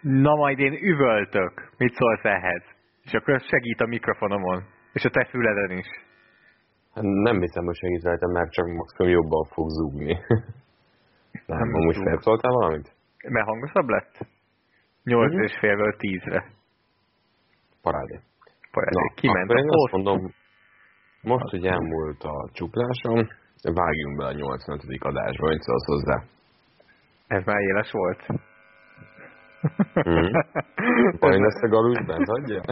Na majd én üvöltök. Mit szólsz ehhez? És akkor segít a mikrofonomon. És a te füleden is. Hát nem hiszem, hogy segít rajta, mert csak maximum jobban fog zúgni. nem, nem amúgy felszóltál valamit? Mert hangosabb lett? 8 mm-hmm. és félből 10-re. Parádé. Parádé. Na, Kiment akkor én azt mondom, most, hogy elmúlt a csuklásom, vágjunk be a 85. adásba, hogy szólsz hozzá. Ez már éles volt? Mm. Olyan lesz a galus bent, adja?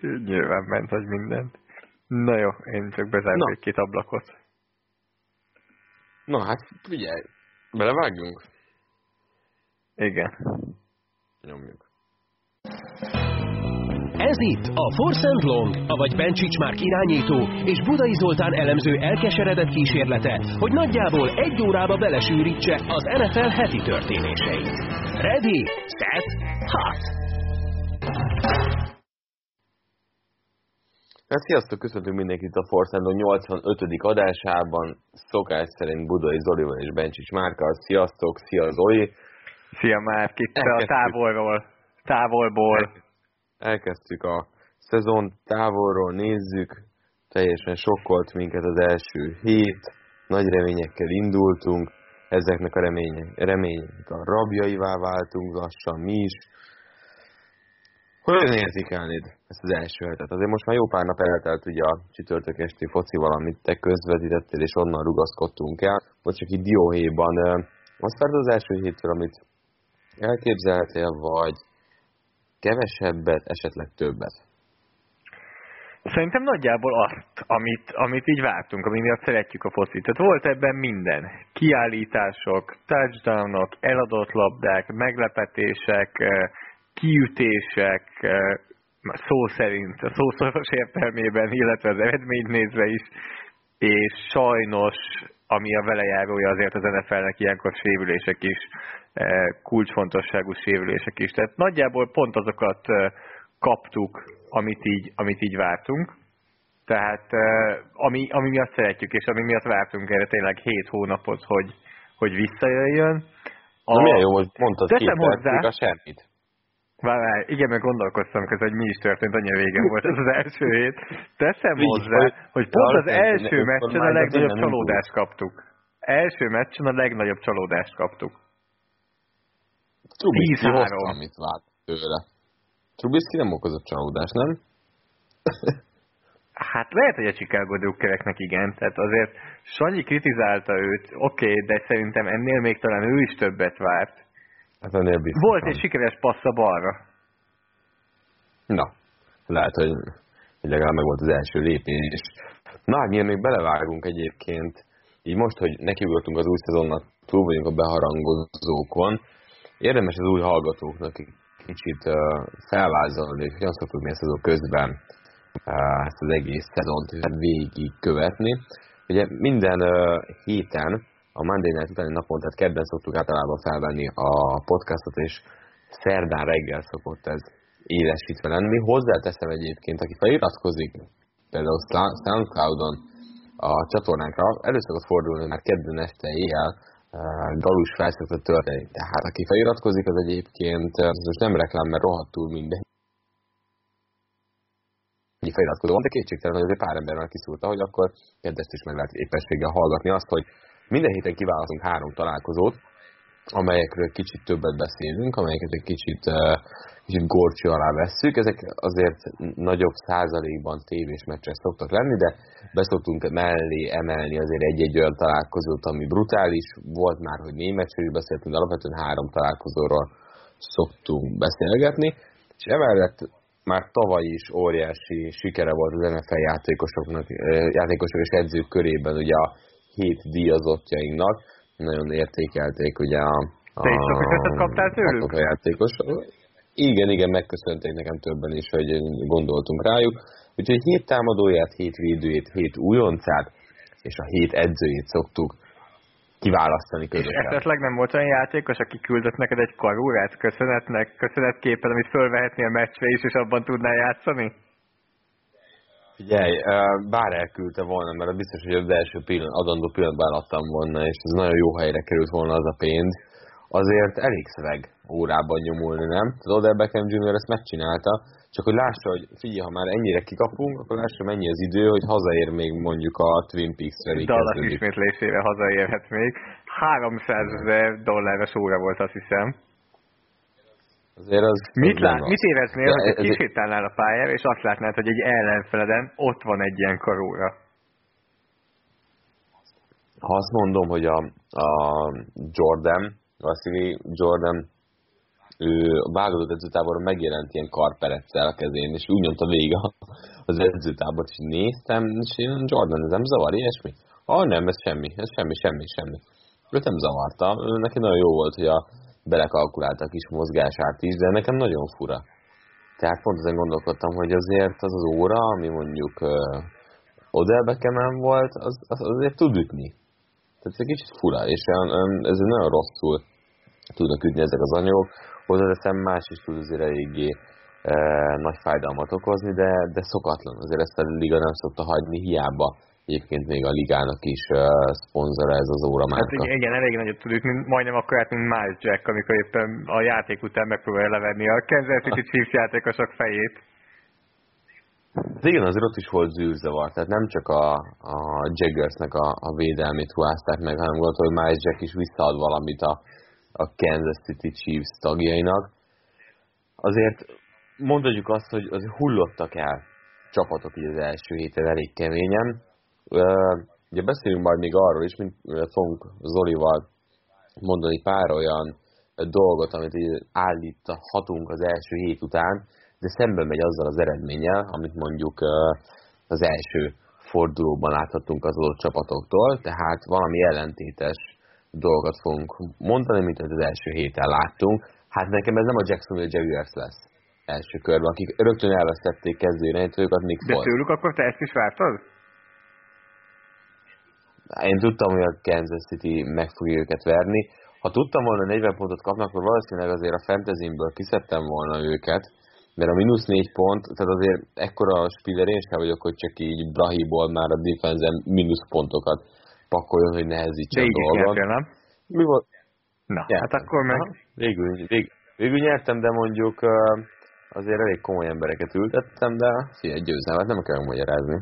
Nyilván ment, hogy mindent. Na jó, én csak bezárok egy két ablakot. Na hát, figyelj, belevágjunk? Igen. Nyomjuk. Ez itt a Force and Long, avagy Bencsics Márk irányító és Budai Zoltán elemző elkeseredett kísérlete, hogy nagyjából egy órába belesűrítse az NFL heti történéseit. Ready, set, hot! Hát sziasztok, köszöntünk mindenkit a Force and Long 85. adásában, szokás szerint Budai Zolival és Bencsics Márkkal. Sziasztok, szia Zoli! Szia Márk, itt a távolról, távolból elkezdtük a szezon, távolról nézzük, teljesen sokkolt minket az első hét, nagy reményekkel indultunk, ezeknek a remények, remények a rabjaivá váltunk lassan mi is. Hogyan érzékelnéd ezt az első hetet? Azért most már jó pár nap eltelt ugye a csütörtök esti focival, amit te közvetítettél, és onnan rugaszkodtunk el. Vagy csak így dióhéjban. Azt várt az első hétről, amit elképzeltél, vagy kevesebbet, esetleg többet? Szerintem nagyjából azt, amit, amit így vártunk, ami miatt szeretjük a focit. Tehát volt ebben minden. Kiállítások, touchdownok, eladott labdák, meglepetések, eh, kiütések, eh, szó szerint, a szószoros értelmében, illetve az eredményt nézve is, és sajnos, ami a vele járója azért az NFL-nek ilyenkor sérülések is, Eh, kulcsfontosságú sérülések is. Tehát nagyjából pont azokat eh, kaptuk, amit így, amit így vártunk. Tehát eh, ami, ami miatt szeretjük, és ami miatt vártunk erre tényleg 7 hónapot, hogy, hogy visszajöjjön. A... Na milyen jó, hogy mondtad két hozzá, a semmit. Várj, igen, meg gondolkoztam közben, hogy mi is történt, annyira régen volt ez az első hét. Teszem hozzá, hogy pont az első meccsen a legnagyobb csalódást kaptuk. Első meccsen a legnagyobb csalódást kaptuk. Trubisky hozta, amit várt tőle. Trubisky nem okozott csalódást, nem? Hát lehet, hogy a Chicago Drukkereknek igen, tehát azért Sanyi kritizálta őt, oké, okay, de szerintem ennél még talán ő is többet várt. Hát ennél biztos. Volt egy sikeres passz a balra. Na, lehet, hogy, legalább meg volt az első lépés. Na, hát még belevágunk egyébként, így most, hogy nekiugrottunk az új szezonnak, túl vagyunk a beharangozókon, Érdemes az új hallgatóknak kicsit felvázolni, hogy hogyan szoktuk mi ezt azok közben ezt az egész szezont végig követni. Ugye minden héten a Monday Night utáni napon, tehát kedden szoktuk általában felvenni a podcastot, és szerdán reggel szokott ez élesítve lenni. Hozzáteszem egyébként, aki feliratkozik például Soundcloud-on a csatornánkra, először ott fordulni már kedden este éjjel, galus felszokott történni. Tehát aki feliratkozik, az egyébként, ez most nem reklám, mert rohadtul minden. Egy feliratkozó van, de kétségtelen, hogy azért pár ember már kiszúrta, hogy akkor kedvest is meg lehet éppenséggel hallgatni azt, hogy minden héten kiválasztunk három találkozót, amelyekről kicsit többet beszélünk, amelyeket egy kicsit, kicsit gorcső alá vesszük. Ezek azért nagyobb százalékban tévés meccsek szoktak lenni, de beszoktunk mellé emelni azért egy-egy olyan találkozót, ami brutális. Volt már, hogy németségű beszéltünk, de alapvetően három találkozóról szoktunk beszélgetni. És emellett már tavaly is óriási sikere volt az NFL játékosoknak, játékosok és edzők körében ugye a hét díjazottjainknak nagyon értékelték ugye a, a, Te is sokat kaptál tőlük? A játékos. Igen, igen, megköszönték nekem többen is, hogy gondoltunk rájuk. Úgyhogy hét támadóját, hét védőjét, hét újoncát és a hét edzőjét szoktuk kiválasztani közösen. Esetleg nem volt olyan játékos, aki küldött neked egy karúrát köszönetnek, köszönetképpen, amit fölvehetnél a meccsre is, és abban tudnál játszani? Figyelj, bár elküldte volna, mert biztos, hogy az első pillanat, adandó pillanatban adtam volna, és ez nagyon jó helyre került volna az a pénz, azért elég szöveg órában nyomulni, nem? Az Odell Beckham Jr. ezt megcsinálta, csak hogy lássa, hogy figyelj, ha már ennyire kikapunk, akkor lássa mennyi az idő, hogy hazaér még mondjuk a Twin Peaks-re. Dallas ismétlésére hazaérhet még. 300 ezer dolláros óra volt, azt hiszem. Azért az mit, lát, mit éreznél, hogy ez kisétálnál a pályára, és azt látnád, hogy egy ellenfeleden ott van egy ilyen karóra? Ha azt mondom, hogy a, a Jordan, Vasili Jordan, ő a válogatott edzőtáborban megjelent ilyen karperecel a kezén, és úgy nyomta végig az edzőtábort, és néztem, és én Jordan, ez nem zavar, ilyesmi? Ah, nem, ez semmi, ez semmi, semmi, semmi. Őt nem zavarta, neki nagyon jó volt, hogy a belekalkulálta a kis mozgását is, de nekem nagyon fura. Tehát pont ezen gondolkodtam, hogy azért az az óra, ami mondjuk Odell Beckham volt, az, az azért tud ütni. Tehát ez egy kicsit fura, és ez nagyon rosszul tudnak ütni ezek az anyagok. Hozzáteszem más is tud azért eléggé e, nagy fájdalmat okozni, de, de szokatlan. Azért ezt a liga nem szokta hagyni, hiába egyébként még a ligának is szponzora ez az óra márka. Hát igen, elég nagyot tudjuk, mint, majdnem akkor hát, mint Miles Jack, amikor éppen a játék után megpróbálja levenni a Kansas City Chiefs játékosok fejét. De igen, azért ott is volt zűrzavar, tehát nem csak a, a Jaggersnek a, a védelmét huázták meg, hanem gondoltam, hogy Miles Jack is visszaad valamit a, a Kansas City Chiefs tagjainak. Azért mondhatjuk azt, hogy azért hullottak el csapatok így az első héten elég keményen. Ugye beszélünk majd még arról is, mint fogunk Zolival mondani pár olyan dolgot, amit állíthatunk az első hét után, de szemben megy azzal az eredménnyel, amit mondjuk az első fordulóban láthattunk az adott csapatoktól, tehát valami ellentétes dolgot fogunk mondani, mint az első héten láttunk. Hát nekem ez nem a Jacksonville Jaguars lesz első körben, akik rögtön elvesztették kezdő irányítójukat, Nick De tőlük akkor te ezt is vártad? Én tudtam, hogy a Kansas City meg fogja őket verni. Ha tudtam volna 40 pontot kapnak, akkor valószínűleg azért a fantasy-ből kiszedtem volna őket, mert a mínusz négy pont, tehát azért ekkora spiller én sem vagyok, hogy csak így Brahiból már a defense mínusz pontokat pakoljon, hogy nehezítsen a dolgot. nem? Mi volt? Na, nyertem. hát akkor meg... Végül, vég, végül nyertem, de mondjuk azért elég komoly embereket ültettem, de fia, győzelmet nem kell magyarázni.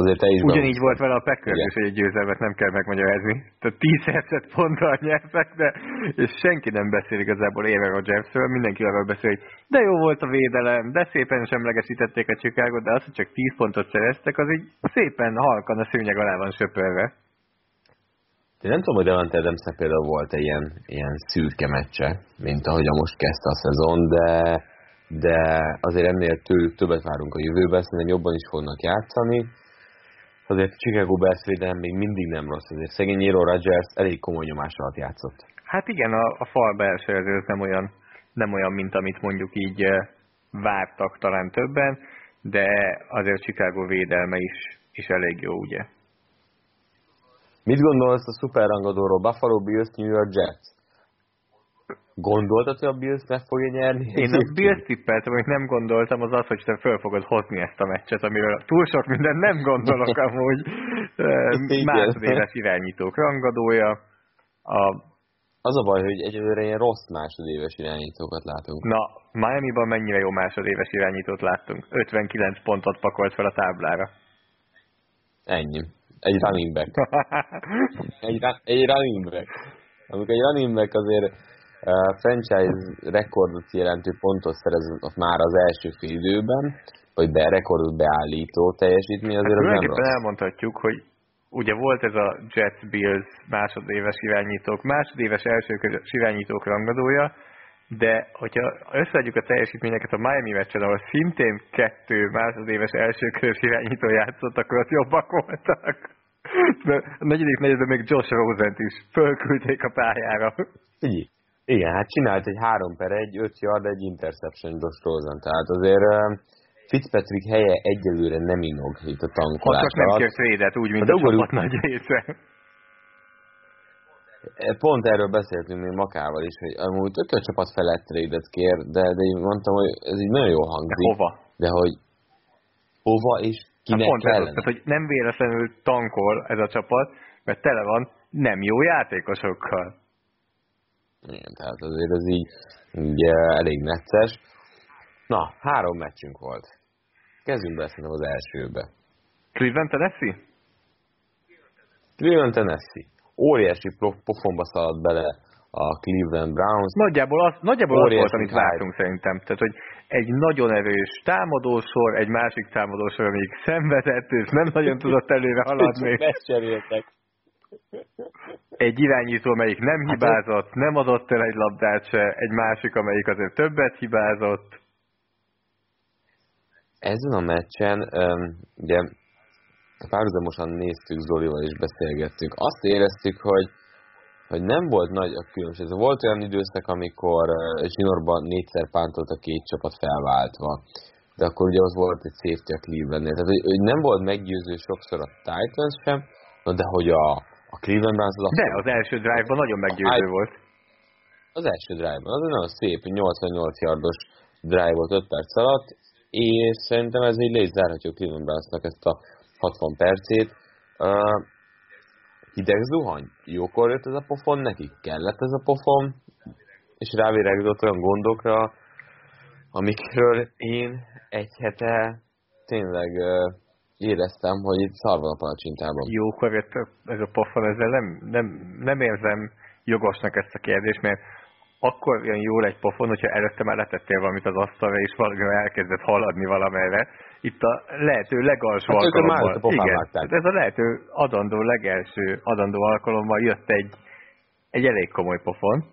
Azért te is Ugyanígy volt vele a Packers is, hogy egy győzelmet nem kell megmagyarázni. Tehát 10 hercet ponttal nyertek, de és senki nem beszél igazából Aaron Rodgersről, mindenki arról beszél, hogy de jó volt a védelem, de szépen semlegesítették a chicago de az, hogy csak 10 pontot szereztek, az így szépen halkan a szőnyeg alá van söpörve. Én nem tudom, hogy Devante adams például volt egy ilyen, ilyen szürke meccse, mint ahogy a most kezdte a szezon, de, de azért ennél tőlük többet várunk a jövőben, szerintem jobban is fognak játszani azért Chicago Bears védelem még mindig nem rossz, azért szegény Aaron Rodgers elég komoly nyomás alatt játszott. Hát igen, a, a fal belső azért nem olyan, nem olyan, mint amit mondjuk így vártak talán többen, de azért Chicago védelme is, is elég jó, ugye? Mit gondolsz a szuperrangadóról? Buffalo Bills, New York Jets? Gondoltad, hogy a Bills meg fogja nyerni? Én a Bills tippeltem, amit nem gondoltam, az az, hogy te föl fogod hozni ezt a meccset, amivel túl sok minden nem gondolok amúgy. Másodéves irányítók rangadója. A az a baj, hogy egyelőre ilyen rossz másodéves irányítókat látunk. Na, Miami-ban mennyire jó másodéves irányítót láttunk? 59 pontot pakolt fel a táblára. Ennyi. Egy running back. egy, egy running back. Amikor egy running back azért franchise rekordot jelentő pontot szerez már az első fél időben, vagy be rekordot beállító teljesítmény, azért hát, az nem rossz. elmondhatjuk, hogy ugye volt ez a Jets Bills másodéves irányítók, másodéves elsőkörös irányítók rangadója, de hogyha összeadjuk a teljesítményeket a Miami meccsen, ahol szintén kettő másodéves elsőkörös irányító játszott, akkor ott jobbak voltak. De a negyedik negyedben még Josh Rosen-t is fölküldték a pályára. Így. Igen, hát csinált egy 3 per 1, 5 yard, egy interception Josh Rosen, tehát azért Fitzpatrick helye egyelőre nem inog itt a tankolás csak nem kért védet, úgy, mint a, a csapat nagy része. E, pont erről beszéltünk még Makával is, hogy amúgy tök a csapat felett trédet kér, de, de én mondtam, hogy ez így nagyon jól hangzik. De hova? De hogy hova és kinek pont kellene. Ez, tehát, hogy nem véletlenül tankol ez a csapat, mert tele van nem jó játékosokkal. Igen, tehát azért ez így ugye elég necces. Na, három meccsünk volt. Kezdjünk be szerintem az elsőbe. Cleveland Tennessee? Cleveland Tennessee. Óriási pofonba szaladt bele a Cleveland Browns. Nagyjából az, nagyjából az volt, amit vártunk szerintem. Tehát, hogy egy nagyon erős támadósor, egy másik támadósor, amíg szenvedett, és nem nagyon tudott előre haladni. Egy irányító, amelyik nem hát hibázott, nem adott el egy labdát se, egy másik, amelyik azért többet hibázott. Ezen a meccsen, ugye párhuzamosan néztük Zolival és beszélgettünk. Azt éreztük, hogy hogy nem volt nagy a különbség. Volt olyan időszak, amikor zsinórban négyszer pántolt a két csapat felváltva, de akkor ugye az volt egy safety a cleveland Tehát, hogy, hogy nem volt meggyőző sokszor a Titans sem, de hogy a, a Cleveland Browns az De az első drive-ban nagyon meggyőző I... volt. Az első drive-ban, az nagyon szép, 88 yardos drive volt 5 perc alatt, és szerintem ez így le is zárhatja a Cleveland Brownsnak ezt a 60 percét. Uh, hideg zuhany? Jókor jött ez a pofon neki? Kellett ez a pofon? És rávirágított olyan gondokra, amikről én egy hete tényleg uh, éreztem, hogy itt szarva a palacsintában. Jókor jött ez a pofon, ezzel nem, nem, nem érzem jogosnak ezt a kérdést, mert akkor jön jól egy pofon, hogyha előtte már letettél valamit az asztalra, és valami elkezdett haladni valamelyre. Itt a lehető legalsó hát alkalommal. Igen, hát ez a lehető adandó legelső adandó alkalommal jött egy, egy elég komoly pofon.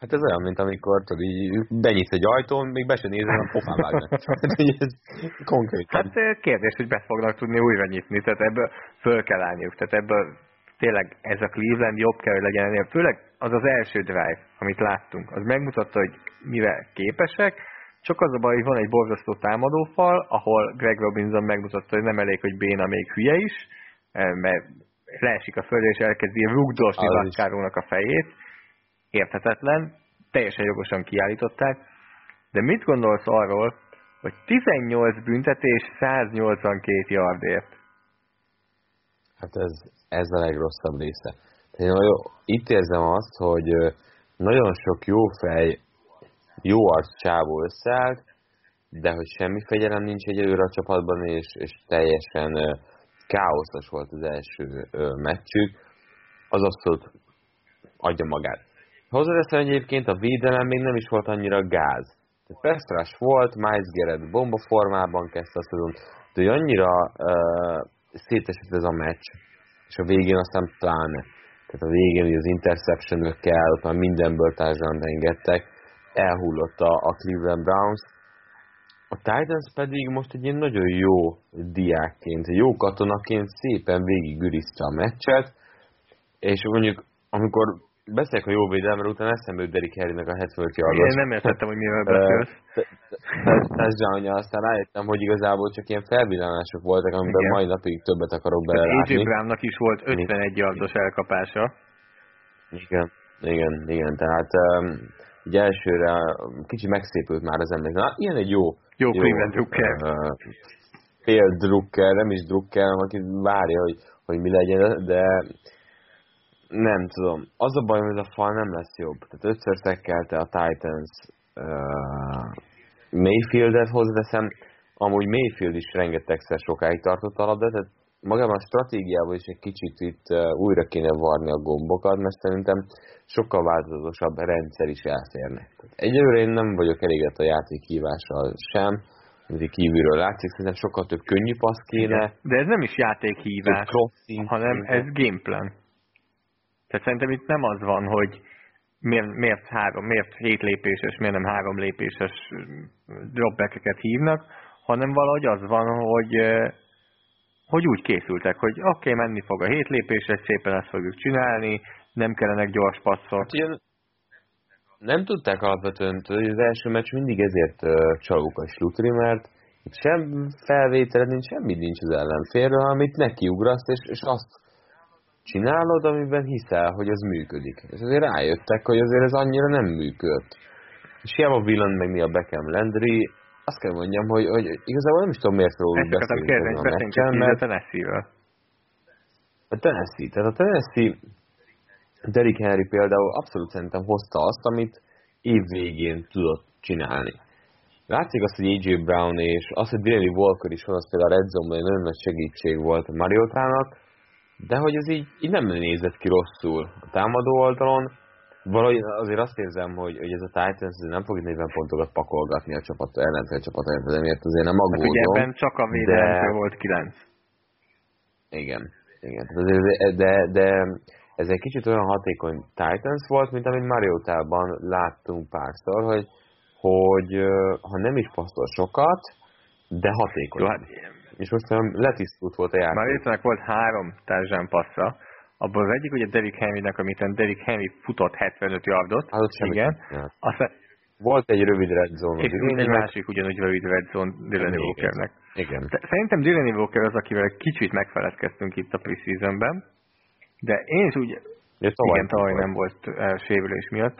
Hát ez olyan, mint amikor tudod, így benyitsz egy ajtón, még be sem nézel, a pofán vágnak. ez konkrét. Hát kérdés, hogy be fognak tudni újra nyitni, tehát ebből föl kell állniuk. Tehát ebből tényleg ez a Cleveland jobb kell, hogy legyen ennél. Főleg az az első drive, amit láttunk, az megmutatta, hogy mivel képesek, csak az a baj, hogy van egy borzasztó támadófal, ahol Greg Robinson megmutatta, hogy nem elég, hogy Béna még hülye is, mert leesik a földre, és elkezdi rugdosni Vakkárónak a fejét. Érthetetlen, teljesen jogosan kiállították. De mit gondolsz arról, hogy 18 büntetés 182 yardért? Hát ez, ez a legrosszabb része. Én itt érzem azt, hogy nagyon sok jó fej, jó arc csávó összeállt, de hogy semmi fegyelem nincs egyelőre a csapatban, és, és teljesen káoszos volt az első meccsük, az abszolút adja magát. Hozzáteszem egyébként a védelem még nem is volt annyira gáz. Pestrás volt, Miles Garrett bomba formában kezdte a szezon, de hogy annyira uh, szétesett ez a meccs, és a végén aztán pláne. Tehát a végén hogy az interception-ökkel, ott már mindenből társadalmat engedtek, elhullott a, a Cleveland Browns. A Titans pedig most egy ilyen nagyon jó diákként, jó katonaként szépen végigürizte a meccset, és mondjuk amikor beszélek a jó védelemről, utána eszembe jut Derek Henrynek a 75 yardos. Én nem értettem, hogy mivel beszélsz. Touchdownja, aztán rájöttem, hogy igazából csak ilyen felvillanások voltak, amiben mai napig többet akarok belelátni. AJ Brownnak is volt 51 yardos elkapása. Igen, igen, igen, tehát um, így elsőre kicsi megszépült már az emlék. Na, ilyen egy jó... Jó, jó. Uh, fél Drucker, nem is Drucker, aki várja, hogy, hogy mi legyen, de nem tudom. Az a baj, hogy a fal nem lesz jobb. Tehát ötször szekkelte a Titans uh, Mayfieldet hozzáteszem, amúgy Mayfield is rengetegszer sokáig tartott a labdát, tehát magában a stratégiával is egy kicsit itt újra kéne varni a gombokat, mert szerintem sokkal változatosabb rendszer is elférne. Egyelőre én nem vagyok elégedett a játék hívással sem, amit kívülről látszik, szerintem sokkal több könnyű passz kéne. De ez nem is játékhívás, hanem ez gameplan. Tehát szerintem itt nem az van, hogy miért, miért, három, miért hét lépéses, miért nem három lépéses dropbackeket hívnak, hanem valahogy az van, hogy, hogy úgy készültek, hogy oké, okay, menni fog a hét lépéses, szépen ezt fogjuk csinálni, nem kellenek gyors passzok. Hát ilyen nem tudták alapvetően, hogy az első meccs mindig ezért csalók a slutri, mert itt sem felvételed nincs, semmi nincs az ellenfélről, amit nekiugraszt, és, és azt csinálod, amiben hiszel, hogy ez működik. És azért rájöttek, hogy azért ez annyira nem működött. És hiába Villan meg mi a Beckham Landry, azt kell mondjam, hogy, hogy igazából nem is tudom, miért róluk beszélni a meccsen, mert... A Tennessee-vel. A Tennessee. Tehát a Tennessee Derrick Henry például abszolút szerintem hozta azt, amit év végén tudott csinálni. Látszik azt, hogy AJ Brown és az, hogy Dylan Walker is van, az például a Red Zone-ban nagyon nagy segítség volt a Mariotának, de hogy ez így, így nem nézett ki rosszul a támadó oldalon. Valahogy azért azt érzem, hogy, hogy ez a Titans nem fog 40 pontokat pakolgatni a csapat, ellenfél csapat de miért azért nem aggódom. Hát ugye ebben csak a védelemtől de... volt 9. Igen, igen. De, de, de ez egy kicsit olyan hatékony Titans volt, mint amit Mariotában láttunk párszor, hogy, hogy ha nem is passzol sokat, de hatékony. Jó, hát, és most letisztult volt a játék. Mariotának volt három társadalmi passza, abból az egyik ugye Derrick Henrynek, amit Derrick Henry futott 75 yardot. Az igen. Aztán volt egy rövid red zone. És egy másik ugyanúgy rövid red zone Dylan Walkernek. Igen. Szerintem Dylan Walker az, akivel kicsit megfeledkeztünk itt a preseasonben, de én is úgy, ja, igen, tavaly nem volt sérülés miatt,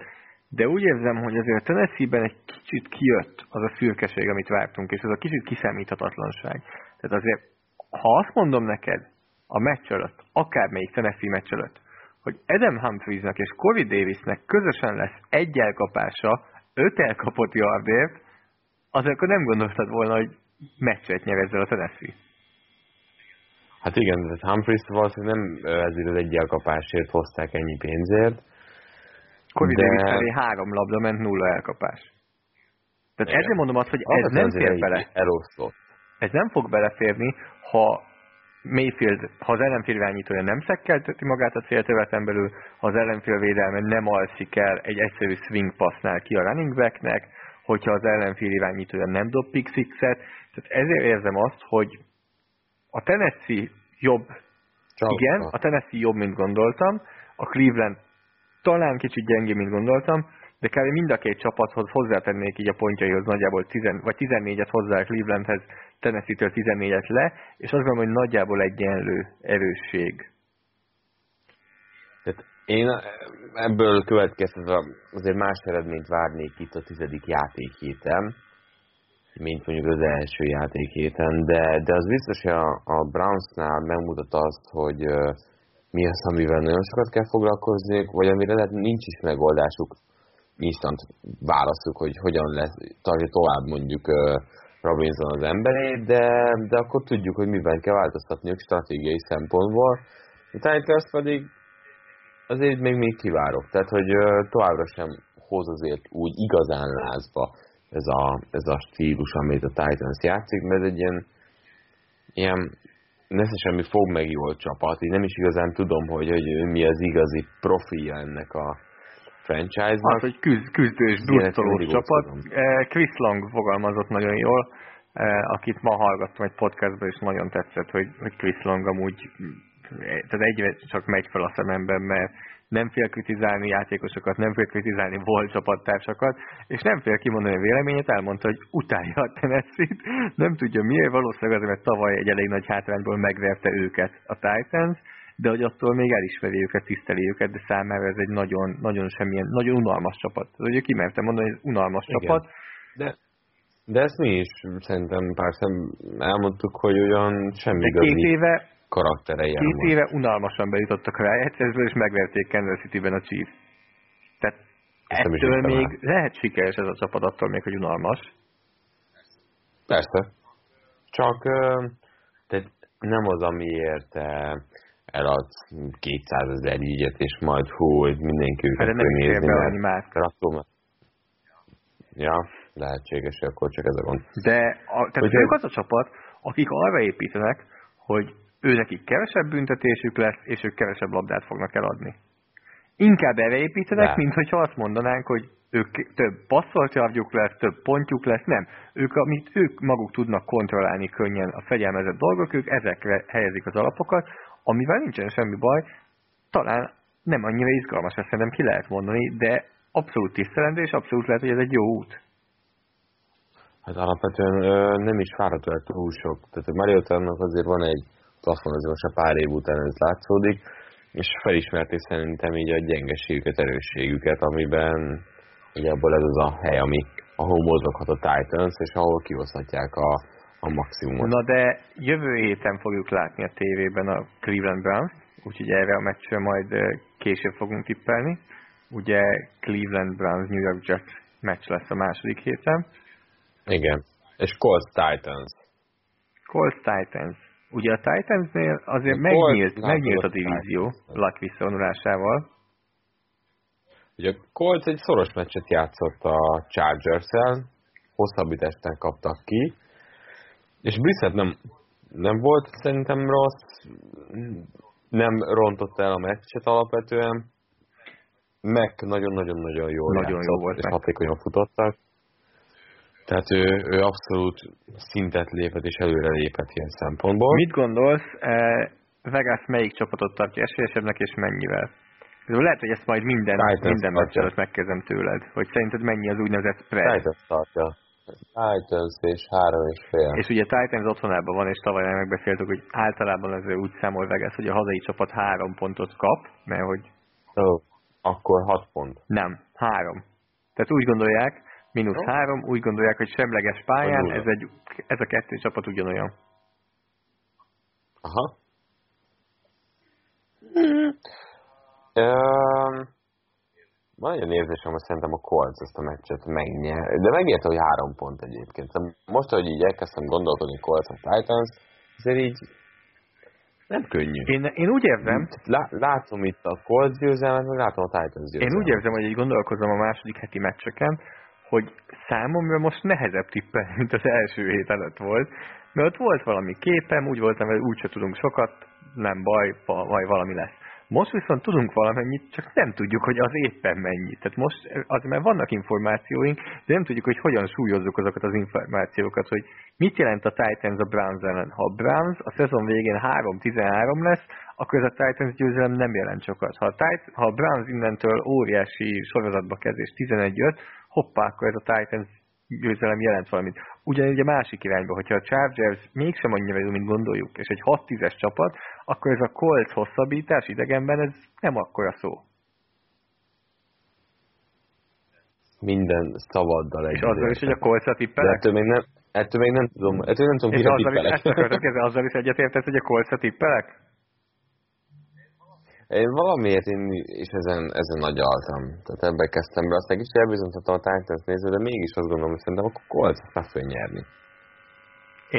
de úgy érzem, hogy azért a Tennessee-ben egy kicsit kijött az a szürkeség, amit vártunk, és az a kicsit kiszámíthatatlanság. Tehát azért, ha azt mondom neked a meccs előtt, akármelyik Tennessee meccs előtt, hogy Adam Humphriesnek és Corey Davisnek közösen lesz egy elkapása, öt elkapott yardért, azért akkor nem gondoltad volna, hogy meccset nyer ezzel a Tennessee. Hát igen, tehát Humphries valószínűleg nem ezért az egy elkapásért hozták ennyi pénzért. Corey de... Davis felé három labda ment, nulla elkapás. Tehát ezért mondom azt, hogy ez nem fér bele. Eloszlott. Ez nem fog beleférni, ha Mayfield, ha az ellenfél irányítója nem szekkelteti magát a célterületen belül, ha az ellenfél védelme nem alszik el egy egyszerű swing passnál ki a running backnek, hogyha az ellenfél irányítója nem dob pick sixet. Tehát ezért érzem azt, hogy a Tennessee jobb, Csak igen, a Tennessee jobb, mint gondoltam, a Cleveland talán kicsit gyengé, mint gondoltam, de kb. mind a két csapathoz hozzátennék így a pontjaihoz nagyjából 10, vagy 14-et hozzá Clevelandhez, Tennessee-től 14-et le, és azt gondolom, hogy nagyjából egyenlő erősség. Tehát én ebből következtetve azért más eredményt várnék itt a tizedik játékhéten, mint mondjuk az első játékhéten, de, de az biztos, hogy a, a Brownsnál megmutat azt, hogy mi az, amivel nagyon sokat kell foglalkozni, vagy amire lehet nincs is megoldásuk, instant válaszuk, hogy hogyan lesz, tartja tovább mondjuk Robinson az emberé, de, de akkor tudjuk, hogy miben kell változtatniuk stratégiai szempontból. A Titans pedig azért még, még kivárok. Tehát, hogy továbbra sem hoz azért úgy igazán lázba ez a, ez a stílus, amit a Titans játszik, mert egy ilyen, ilyen nesze semmi fog meg jól csapat, így nem is igazán tudom, hogy, hogy mi az igazi profilja ennek a franchise-nak. Az, hogy küzd, küzdős, brusztolós csapat. Eh, Chris Long fogalmazott nagyon jól, eh, akit ma hallgattam egy podcastban, és nagyon tetszett, hogy, hogy Chris Long amúgy eh, tehát egyre csak megy fel a szememben, mert nem fél kritizálni játékosokat, nem fél kritizálni volt csapattársakat, és nem fél kimondani a véleményét, elmondta, hogy utálja a tennessee nem tudja miért, valószínűleg azért, mert tavaly egy elég nagy hátrányból megverte őket a Titans, de hogy attól még elismeri őket, tiszteli őket, de számára ez egy nagyon, nagyon semmilyen, nagyon unalmas csapat. Tehát ugye kimertem mondani, hogy ez unalmas Igen. csapat. De, de ezt mi is szerintem persze elmondtuk, hogy olyan semmi de két éve karakterei Két éve unalmasan bejutottak a rájegyszerzből, és megverték Kansas City-ben a Chiefs. Tehát Ezt ettől még talán. lehet sikeres ez a csapat, attól még, hogy unalmas. Persze. Csak tehát nem az, amiért elad 200 ezer ígyet, és majd hú, hogy mindenki őket nem nézni, mert attól, Ja, lehetséges, hogy akkor csak ez a gond. De a, tehát ők az a csapat, akik arra építenek, hogy ő nekik kevesebb büntetésük lesz, és ők kevesebb labdát fognak eladni. Inkább erre építenek, mint hogyha azt mondanánk, hogy ők több passzoltjavjuk lesz, több pontjuk lesz, nem. Ők, amit ők maguk tudnak kontrollálni könnyen a fegyelmezett dolgok, ők ezekre helyezik az alapokat, amivel nincsen semmi baj, talán nem annyira izgalmas, ezt szerintem ki lehet mondani, de abszolút tisztelendő, és abszolút lehet, hogy ez egy jó út. Hát alapvetően ö, nem is fáradt el túl sok. Tehát a Mariotának azért van egy plafon, azért most a pár év után ez látszódik, és felismerték szerintem így a gyengeségüket, erősségüket, amiben ugye abból ez az a hely, ami, ahol mozoghat a Titans, és ahol kihozhatják a, a maximumot. Na de jövő héten fogjuk látni a tévében a Cleveland Browns, úgyhogy erre a meccsre majd később fogunk tippelni. Ugye Cleveland Browns New York Jets meccs lesz a második héten. Igen. És Colts Titans. Colts Titans. Ugye a Titansnél azért a megnyílt, megnyílt a divízió Luck visszavonulásával. Ugye a Colts egy szoros meccset játszott a Chargers-el, hosszabbításten kaptak ki, és Brissett nem, nem volt szerintem rossz, nem rontott el a meccset alapvetően, meg nagyon-nagyon-nagyon jól nagyon játszott, jó volt és hatékonyan futottak. Tehát ő, ő abszolút szintet lépett és előre lépett ilyen szempontból. Mit gondolsz, eh, Vegas melyik csapatot tartja esélyesebbnek és mennyivel? Lehet, hogy ezt majd minden, Titans minden meccs előtt megkezdem tőled, hogy szerinted mennyi az úgynevezett spread? Titans tartja. Titans és három és fél. És ugye Titans otthonában van, és tavaly megbeszéltük, hogy általában ez úgy számol Vegas, hogy a hazai csapat három pontot kap, mert hogy... Oh, akkor hat pont. Nem, három. Tehát úgy gondolják, mínusz három, úgy gondolják, hogy semleges pályán, ez, egy, ez a kettő csapat ugyanolyan. Aha. Mm. Um, van egy érzésem, hogy szerintem a Colts ezt a meccset megnyer. De megérte, hogy három pont egyébként. Szóval most, hogy így elkezdtem gondolkodni Colts a Titans, azért így nem könnyű. Én, én úgy érzem... Lá, látom itt a Colts győzelmet, meg látom a Titans győzelmet. Én úgy érzem, hogy így gondolkozom a második heti meccseken, hogy számomra most nehezebb tippel, mint az első hét előtt volt. Mert ott volt valami képem, úgy voltam, hogy úgyse tudunk sokat, nem baj, vagy valami lesz. Most viszont tudunk valamennyit, csak nem tudjuk, hogy az éppen mennyi. Tehát most az, mert vannak információink, de nem tudjuk, hogy hogyan súlyozzuk azokat az információkat, hogy mit jelent a Titans a Browns ellen. Ha a Browns a szezon végén 3-13 lesz, akkor ez a Titans győzelem nem jelent sokat. Ha a, Titans, ha a Browns innentől óriási sorozatba kezd és 11-5, hoppá, akkor ez a Titans győzelem jelent valamit. Ugyanígy a másik irányba, hogyha a Chargers mégsem annyira jó, mint gondoljuk, és egy 6-10-es csapat, akkor ez a Colts hosszabbítás idegenben, ez nem akkora szó. Minden szavaddal egy. És azzal is, hogy a Colts-a tippelek? De ettől még nem, ettől még nem tudom, ettől nem tudom, és azzal is, azzal is egyetértesz, hogy a Colts-a tippelek? Én valamiért én is ezen, ezen agyaltam. Tehát ebben kezdtem be, aztán kicsit elbizonyítottam a Titans nézve, de mégis azt gondolom, hogy szerintem akkor Colts meg fog nyerni.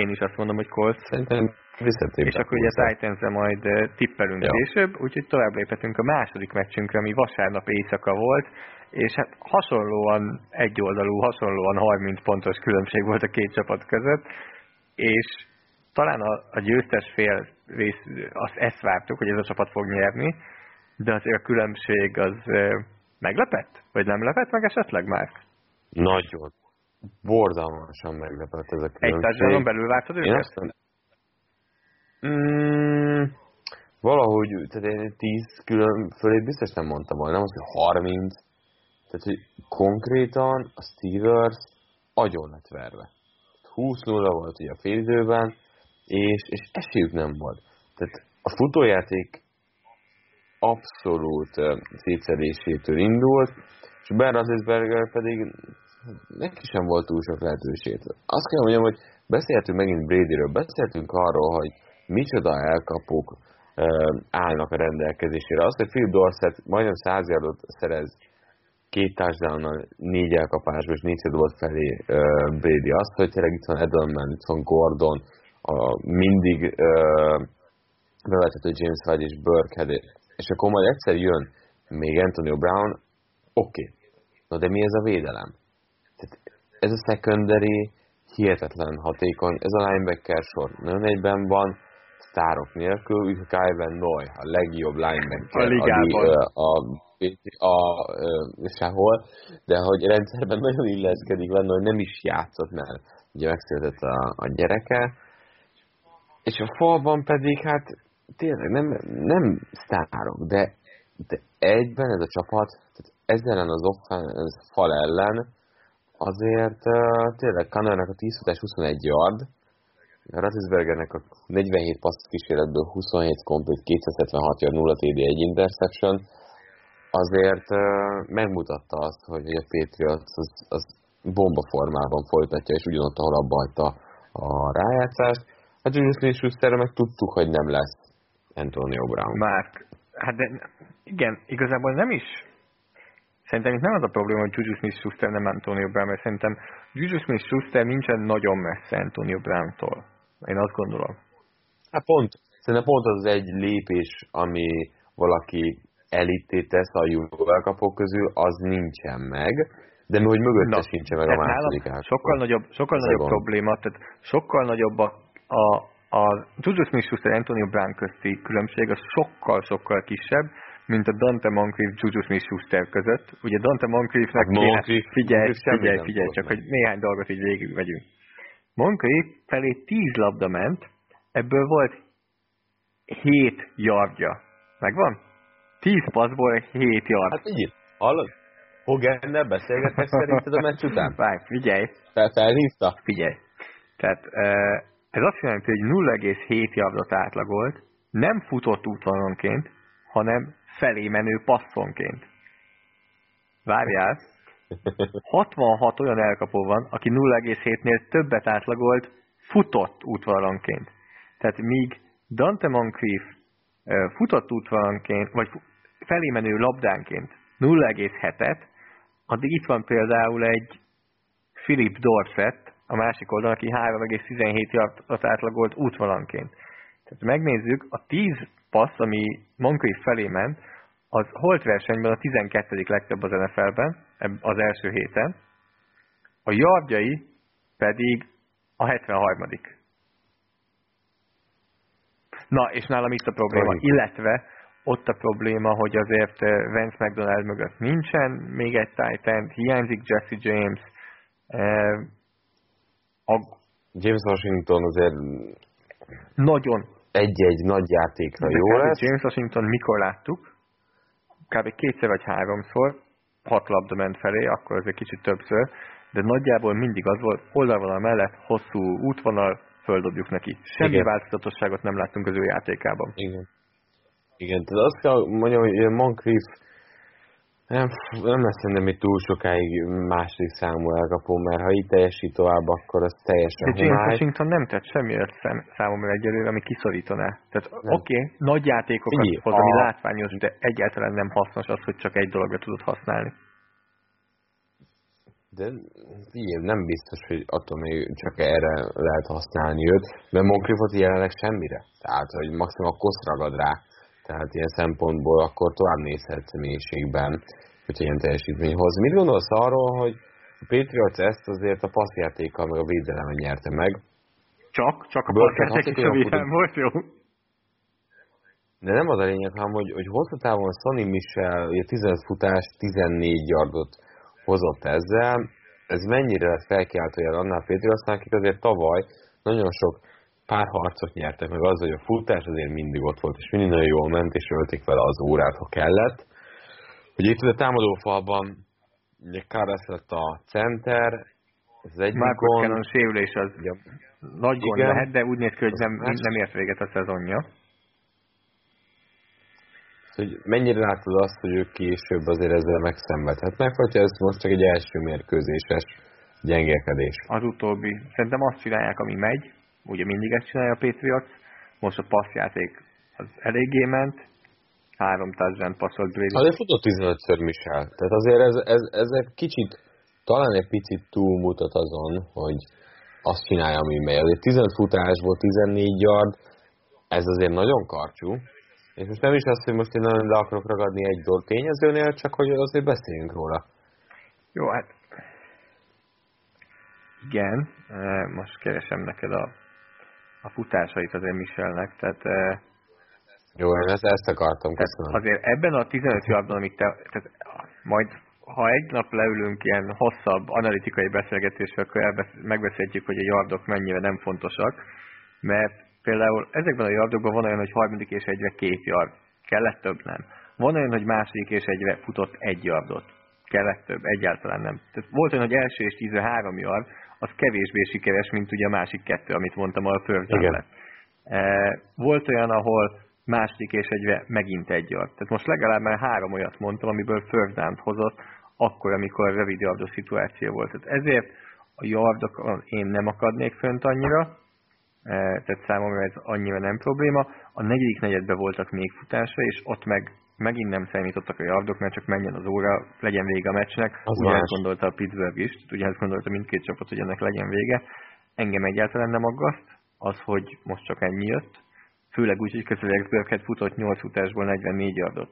Én is azt mondom, hogy Colts. Szerintem És akkor ugye titans majd eh, tippelünk ja. később, úgyhogy tovább léphetünk a második meccsünkre, ami vasárnap éjszaka volt, és hát hasonlóan egyoldalú, hasonlóan 30 pontos különbség volt a két csapat között, és talán a, a győztes fél rész, azt ezt vártuk, hogy ez a csapat fog nyerni, de azért a különbség az meglepett? Vagy nem lepett meg esetleg már? Nagyon. Borzalmasan meglepett ez a különbség. Egy társadalom belül vártad őket? Én azt mm, valahogy, tehát én tíz külön fölé biztos nem mondtam volna, nem az, hogy 30. Tehát, hogy konkrétan a Steelers agyon lett verve. 20-0 volt ugye a félidőben, és, és esélyük nem volt. Tehát a futójáték abszolút szétszedésétől indult, és Ben Roethlisberger pedig neki sem volt túl sok lehetőség. Azt kell mondjam, hogy beszéltünk megint Bradyről, beszéltünk arról, hogy micsoda elkapók állnak a rendelkezésére. Azt, hogy Phil Dorset majdnem 100 yardot szerez két touchdown négy elkapásból, és négy volt felé Brady. Azt, hogy tényleg itt van Edelman, itt van Gordon, a mindig uh, bevethető James White és Burkhead, és akkor majd egyszer jön még Antonio Brown, oké. Okay. Na de mi ez a védelem? Tehát ez a secondary hihetetlen hatékony, ez a linebacker sor nagyon egyben van, sztárok nélkül, úgy Kyven Noy, a legjobb linebacker a, ligában. a, a, a, a, sehol, de hogy rendszerben nagyon illeszkedik benne, hogy nem is játszott, mert ugye megszületett a, a gyereke, és a falban pedig hát tényleg nem, nem sztárok, de, de egyben ez a csapat, tehát ezzel az offense fal ellen azért uh, tényleg Kanarnak a 10 futás 21 yard, Ratisbergernek a 47 passz kísérletből 27 komplet, 276 yard, 0 TD, 1 interception, azért uh, megmutatta azt, hogy a Patriots az, az bomba formában folytatja, és ugyanott, ahol abba hagyta a rájátszást. Hát Julius Smith-Schusterre meg tudtuk, hogy nem lesz Antonio Brown. Már, hát de igen, igazából nem is. Szerintem itt nem az a probléma, hogy Juju Smith-Schuster nem Antonio Brown, mert szerintem Juju Smith-Schuster nincsen nagyon messze Antonio Brown-tól. Én azt gondolom. Hát pont, szerintem pont az egy lépés, ami valaki elitté tesz a jó elkapók közül, az nincsen meg, de hogy mögötte Na, sincsen meg a második Sokkal nagyobb, sokkal nagyobb probléma, tehát sokkal nagyobb a, a, a Juju Smith-Schuster Antonio Brown közti különbség, az sokkal-sokkal kisebb, mint a Dante Moncrief Juju Smith-Schuster között. Ugye Dante Moncriefnek hát Moncrief, figyelj, Moncrief figyelj, figyelj, csak hogy néhány dolgot így végig vegyünk. Moncrief felé 10 labda ment, ebből volt 7 yardja. Megvan? 10 passzból 7 yard. Hát így, hallod? Hogennel beszélgetek szerinted a meccs után? Várj, figyelj. Fel, felhívta? Figyelj. Tehát ez azt jelenti, hogy 0,7 yardot átlagolt, nem futott útvonalonként, hanem felé menő passzonként. Várjál, 66 olyan elkapó van, aki 0,7-nél többet átlagolt futott útvonalonként. Tehát míg Dante Moncrief futott útvonalonként, vagy felé menő labdánként 0,7-et, addig itt van például egy Philip Dorset, a másik oldalon, aki 3,17 yardot átlagolt útvalanként. Tehát megnézzük, a 10 passz, ami Moncrief felé ment, az holt versenyben a 12. legtöbb az NFL-ben, az első héten, a yardjai pedig a 73. Na, és nálam itt a probléma, illetve ott a probléma, hogy azért eh, Vance McDonald mögött nincsen még egy Titan, hiányzik Jesse James. A... James Washington azért nagyon egy-egy nagy játékra De jó lesz. James Washington mikor láttuk? Kb. kétszer vagy háromszor, hat labda ment felé, akkor azért kicsit többször, de nagyjából mindig az volt, oldalvonal mellett hosszú útvonal, földobjuk neki. Semmi Igen. változatosságot nem láttunk az ő játékában. Igen. Igen, tehát azt kell mondjam, hogy Moncrief nem, nem lesz szerintem itt túl sokáig második számú elkapó, mert ha így teljesít tovább, akkor az teljesen De James. Washington nem tett semmi szám, számomra egyelőre, ami kiszorítaná. Tehát oké, okay, nagy játékokat Így, hoz, ami a... látványos, de egyáltalán nem hasznos az, hogy csak egy dologra tudod használni. De igen, nem biztos, hogy attól még csak erre lehet használni őt, mert Moncriefot jelenleg semmire. Tehát, hogy maximum a kosz ragad rá tehát ilyen szempontból akkor tovább nézhet mélységben, hogyha ilyen teljesítmény hoz. Mit gondolsz arról, hogy a Patriots ezt azért a passzjátékkal meg a védelemmel nyerte meg? Csak? Csak a passzjáték és a védelem volt jó? De nem az a lényeg, hanem hogy, hogy hosszú távon Sonny Michel ugye 15 futás, 14 yardot hozott ezzel, ez mennyire lett felkiáltójel annál Patriotsnál, akik azért tavaly nagyon sok pár harcot nyertek, meg az, hogy a futás azért mindig ott volt, és mindig nagyon jól ment, és ölték vele az órát, ha kellett. Hogy itt a támadófalban ugye Karasz lett a center, ez egy Marcus gond. Cannon sérülés az ja. nagy gond Igen. lehet, de úgy néz ki, hogy nem, nem ért véget a szezonja. Hogy mennyire látod azt, hogy ők később azért ezzel megszenvedhetnek, vagy ez most csak egy első mérkőzéses gyengélkedés? Az utóbbi. Szerintem azt csinálják, ami megy, ugye mindig ezt csinálja a Patriots, most a passzjáték az eléggé ment, három touchdown passzolt Brady. Azért futott 15-ször Michel, tehát azért ez, ez, ez egy kicsit, talán egy picit túlmutat azon, hogy azt csinálja, ami megy. Azért 15 futásból 14 yard, ez azért nagyon karcsú, és most nem is az, hogy most én nagyon le akarok ragadni egy dolg tényezőnél, csak hogy azért beszéljünk róla. Jó, hát igen, most keresem neked a a futásait azért Michelnek, tehát jó, én ezt, ezt akartam, köszönöm. Azért ebben a 15 yardban, amit te, tehát majd ha egy nap leülünk ilyen hosszabb analitikai beszélgetésre, akkor megbeszéljük, hogy a yardok mennyire nem fontosak, mert például ezekben a yardokban van olyan, hogy harmadik és egyre két yard. Kellett több? Nem. Van olyan, hogy második és egyre futott egy yardot. Kellett több? Egyáltalán nem. Tehát volt olyan, hogy első és tízre három yard, az kevésbé sikeres, mint ugye a másik kettő, amit mondtam, a first down e, Volt olyan, ahol második és egyre megint egy yard. Tehát most legalább már három olyat mondtam, amiből first down hozott, akkor, amikor rövid yardos szituáció volt. Tehát ezért a yardokon én nem akadnék fönt annyira. tehát számomra ez annyira nem probléma. A negyedik negyedben voltak még futása, és ott meg megint nem számítottak a yardok, mert csak menjen az óra, legyen vége a meccsnek. Az ugyanezt gondolta a Pittsburgh is, ugyanezt gondolta mindkét csapat, hogy ennek legyen vége. Engem egyáltalán nem aggaszt az, hogy most csak ennyi jött, főleg úgy, hogy Burkhead futott 8 futásból 44 yardot.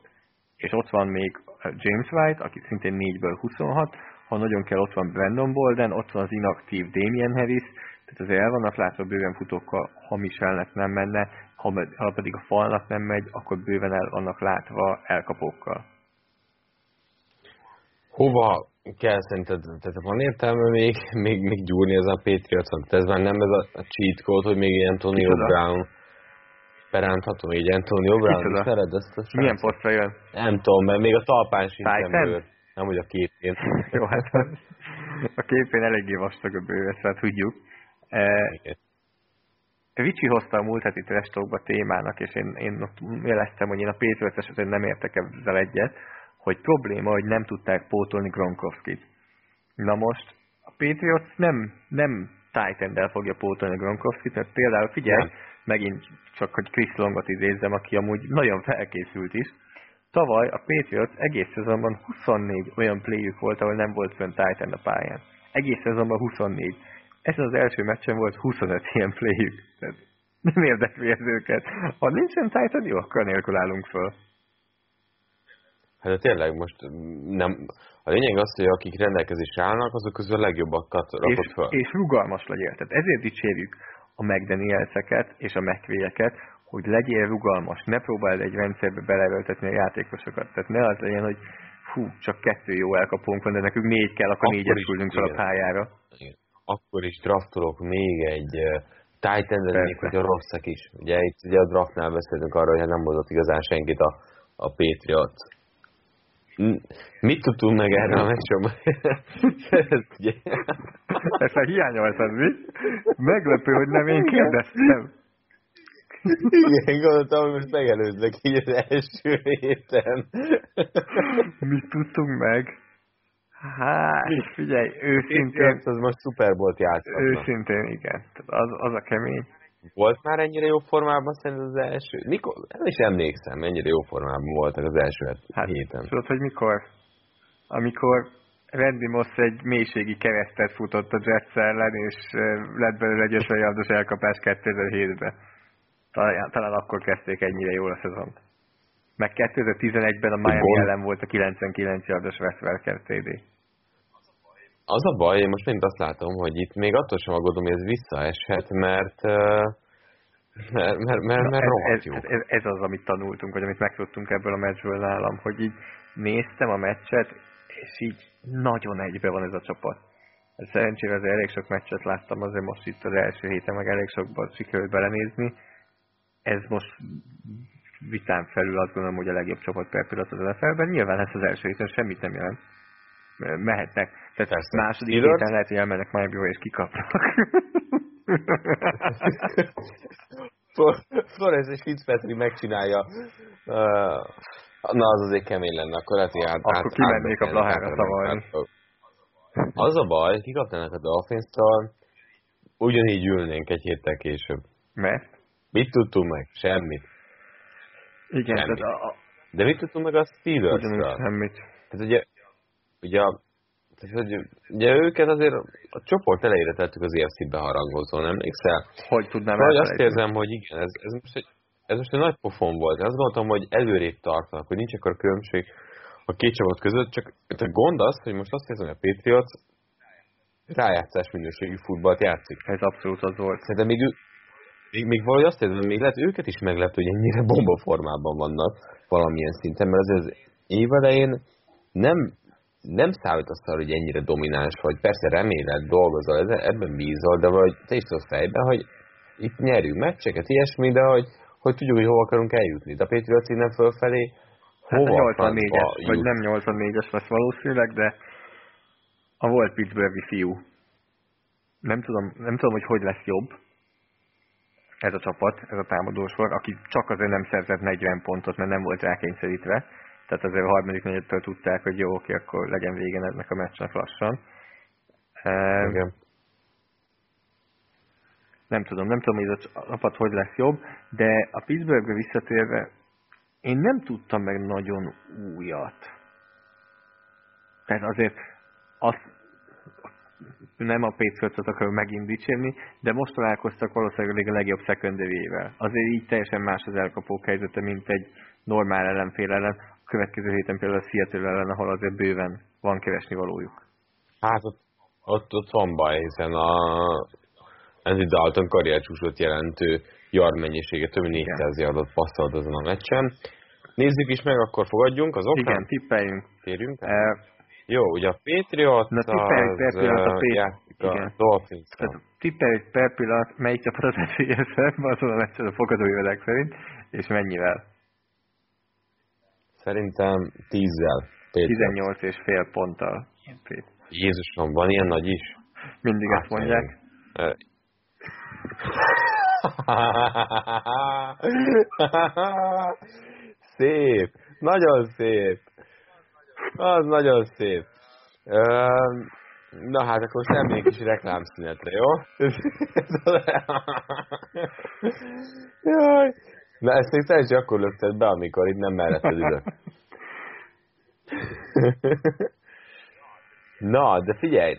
És ott van még James White, aki szintén 4-ből 26, ha nagyon kell, ott van Brandon Bolden, ott van az inaktív Damien Harris, tehát azért el vannak látva bőven futókkal, ha Michelnek nem menne, ha, ha pedig a falnak nem megy, akkor bőven el vannak látva elkapókkal. Hova kell szerinted, tehát van értelme még, még, még gyúrni ez a Patriotsnak? Ez már nem ez a, cheat code, hogy még Antonio Kicsoda? Brown berántható, így Antonio Brown, ismered ezt a Milyen posztra jön? Nem tudom, mert még a talpán sincs bőr. Nem, hogy a képén. Jó, hát a képén eléggé vastag a bőr, ezt már tudjuk. Igen. Vicsi hozta a múlt heti Trestókba témának, és én, én ott jeleztem, hogy én a Patriots esetén nem értek ezzel egyet, hogy probléma, hogy nem tudták pótolni Gronkowskit. Na most a Patriots nem, nem titan fogja pótolni Gronkowskit, mert például figyelj, nem. megint csak, hogy Chris Longot idézzem, aki amúgy nagyon felkészült is, Tavaly a Patriots egész szezonban 24 olyan playük volt, ahol nem volt fönn Titan a pályán. Egész szezonban 24. Ezen az első meccsen volt 25 ilyen. Tehát nem érdekli ez őket. Ha nincsen Titan, jó, akkor nélkül állunk föl. Hát de tényleg most nem, a lényeg az, hogy akik rendelkezésre állnak, azok közül a legjobbakat rakott és, fel. És rugalmas legyél. Tehát ezért dicsérjük a McDanielseket és a McVay-eket, hogy legyél rugalmas, ne próbáld egy rendszerbe beleöltetni a játékosokat. Tehát ne az legyen, hogy fú, csak kettő jó elkapónk van, de nekünk négy kell, akkor, akkor négyet küldünk fel a pályára. Igen. Akkor is draftolok még egy titan még hogy a rosszak is. Ugye itt ugye a draftnál beszéltünk arról, hogy nem hozott igazán senkit a, a Patriot. Mit tudtunk meg erre a meccsről? Ezt a hiányoltad, mi? Meglepő, hogy nem én kérdeztem. Igen, gondoltam, hogy most megelőzlek így az első héten. Mit tudtunk meg? Hát, figyelj, őszintén... Az most Super Bowl-t játszhatna. Őszintén, igen. Az, az a kemény. Volt már ennyire jó formában szerintem az első? Mikor? Nem is emlékszem, mennyire jó formában voltak az első hát, héten. Tudod, hogy mikor? Amikor Randy Moss egy mélységi keresztet futott a Jets ellen, és lett belőle egy 50 yardos elkapás 2007-ben. Talán, talán akkor kezdték ennyire jól a szezont. Meg 2011-ben a Miami Gond... ellen volt a 99 yardos Wes Welker TD. Az a baj, én most mind azt látom, hogy itt még attól sem aggódom, hogy ez visszaeshet, mert mert, mert, mert, mert ez, ez, ez, ez, az, amit tanultunk, vagy amit megtudtunk ebből a meccsből nálam, hogy így néztem a meccset, és így nagyon egybe van ez a csapat. Szerencsére azért elég sok meccset láttam, azért most itt az első héten meg elég sokban sikerült belenézni, ez most vitán felül azt gondolom, hogy a legjobb csapat per pillanat az NFL-ben. Nyilván ez az első héten semmit nem jelent. Mehetnek. Tehát Persze. második Steelers? héten lehet, hogy elmennek Miami-ba és kikapnak. Flores és Fitzpatrick megcsinálja. Na, az azért kemény lenne. Akkor hogy át, Akkor kimennék a Blahára szavalni. Az a baj, kikapnának a Dolphins-tól, ugyanígy ülnénk egy héttel később. Mert? Mit tudtunk meg? Semmit. Igen, semmit. Tehát a, a... De mit tudtunk meg a steelers Semmit. Hát ugye, ugye, tehát, hogy, ugye őket azért a csoport elejére tettük az EFC-be harangozón, emlékszel? Hogy tudnám Vagy azt érzem, hogy igen, ez, ez, most egy, ez most egy nagy pofon volt. Azt gondoltam, hogy előrébb tartanak, hogy nincs akkor különbség a két csapat között, csak a gond az, hogy most azt érzem, hogy a Patriots rájátszás minőségű futballt játszik. Ez abszolút az volt. Szerintem még, még, még valahogy azt érzem, még lehet őket is meglep, hogy ennyire bomba formában vannak valamilyen szinten, mert azért az év elején nem, nem számítasz arra, hogy ennyire domináns vagy. Persze reméled, dolgozol, ebben bízol, de vagy te is tudod fejben, hogy itt nyerjünk meccseket, ilyesmi, de hogy, hogy tudjuk, hogy hova akarunk eljutni. De a Patriots innen fölfelé hova hát 84-es, vagy nem 84-es lesz valószínűleg, de a volt Pittsburghi fiú. Nem tudom, nem tudom, hogy hogy lesz jobb, ez a csapat, ez a támadósor, aki csak azért nem szerzett 40 pontot, mert nem volt rákényszerítve. Tehát azért a harmadik negyedtől tudták, hogy jó, oké, akkor legyen vége ennek a meccsnek lassan. Igen. nem tudom, nem tudom, hogy ez a csapat hogy lesz jobb, de a Pittsburghbe visszatérve én nem tudtam meg nagyon újat. Tehát azért azt nem a Patriots-ot akarom megint dicsérni, de most találkoztak valószínűleg a legjobb secondary-vel. Azért így teljesen más az elkapók helyzete, mint egy normál ellenfél ellen. A következő héten például a Seattle ellen, ahol azért bőven van keresni valójuk. Hát ott, ott, ott van baj, hiszen a Andy Dalton karriercsúsot jelentő yard mennyisége több mint 400 yardot passzolt azon a meccsen. Nézzük is meg, akkor fogadjunk az okán? Igen, tippeljünk. Térjünk el? Jó, ugye a Patriot Na, tippeljük per pillanat a Patriot. Igen. Dolphins. Tippelj per pillanat, melyik csapat az esélyesebb, azon a meccsen a fogadói szerint, és mennyivel? Szerintem 10-zel. 18 és fél ponttal. Jézusom, van ilyen nagy is? Mindig ezt mondják. szép, nagyon szép. Az nagyon szép. Na hát akkor most elmegyünk kis reklámszünetre, jó? Jaj. Na ezt még te is akkor lökted be, amikor itt nem melletted ülök. Na, de figyelj!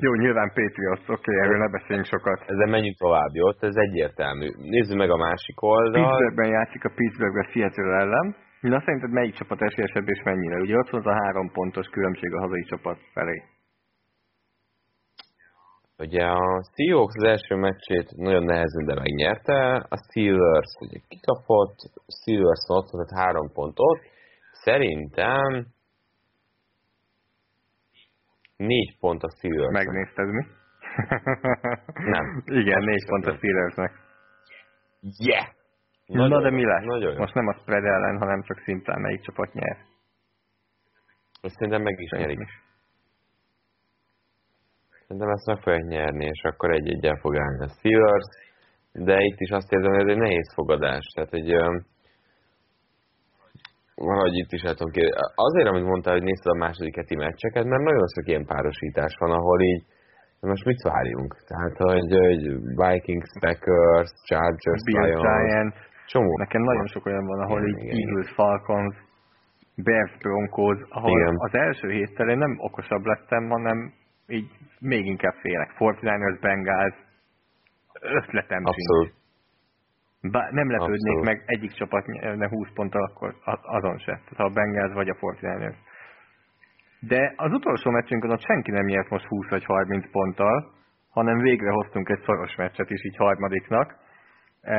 Jó, nyilván Patriots, oké, okay, erről ne beszéljünk sokat. Ezzel menjünk tovább, jó? Ez egyértelmű. Nézzük meg a másik oldalt. Pittsburghben játszik a Pittsburgh a Seattle ellen. Na szerinted melyik csapat esélyesebb és mennyire? Ugye ott van az a három pontos különbség a hazai csapat felé. Ugye a Seahawks az első meccsét nagyon nehezen, de megnyerte. A Steelers ugye kikapott, Steelers ott volt három pontot. Szerintem négy pont a Steelers. Megnézted mi? Nem. Igen, négy pont a Steelersnek. Yeah! Nagyon Na de mi lesz? Nagyon Most nem a spread ellen, hanem csak szintén melyik csapat nyer. Most szerintem meg is nyerik. Is. Szerintem ezt meg fogják nyerni, és akkor egy-egyen fog állni a Steelers, de itt is azt érzem, hogy ez egy nehéz fogadás. Tehát egy valahogy itt is látom ki. Azért, amit mondtál, hogy nézted a második heti meccseket, mert nagyon sok ilyen párosítás van, ahol így most mit várjunk? Tehát, hogy, hogy Vikings, Packers, Chargers, Bills, Giants, Csomó. Nekem nagyon sok olyan van, ahol igen, így igen, Eagles, Falcons, Bears, Broncos, ahol igen. az első héttel én nem okosabb lettem, hanem így még inkább félek. 49ers, Bengals, ötletem Abszolút. sincs. Bár nem lepődnék Abszolút. meg egyik csapat ne 20 ponttal, akkor azon se. Tehát a Bengals vagy a 49ers. De az utolsó meccsünkön ott senki nem nyert most 20 vagy 30 ponttal, hanem végre hoztunk egy szoros meccset is így harmadiknak. E,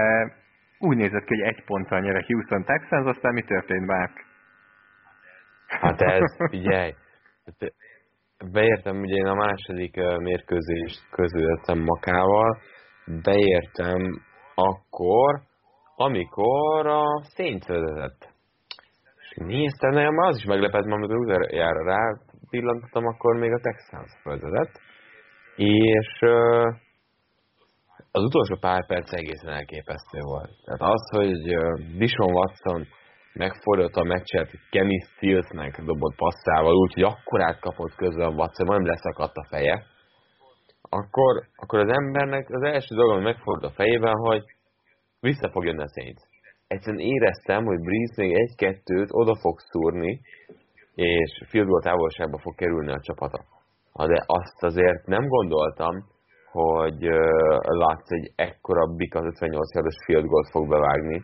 úgy nézett ki, hogy egy ponttal nyer a Houston Texans, aztán mi történt, Mark? Hát ez, figyelj, beértem ugye én a második mérkőzést közöltem Makával, beértem akkor, amikor a Saints vezetett. És néztem, nekem az is meglepett, mert amikor utoljára rá pillantottam, akkor még a Texans vezetett. És az utolsó pár perc egészen elképesztő volt. Tehát az, hogy Dishon Watson megfordult a meccset Kenny Steelsnek dobott passzával, úgyhogy akkorát kapott közben Watson, nem leszakadt a feje, akkor, akkor az embernek az első dolog, ami megfordult a fejében, hogy vissza fog jönni a Saints. Egyszerűen éreztem, hogy Breeze még egy-kettőt oda fog szúrni, és field goal távolságba fog kerülni a csapata. De azt azért nem gondoltam, hogy látsz egy ekkora az 58 yardos field goal fog bevágni.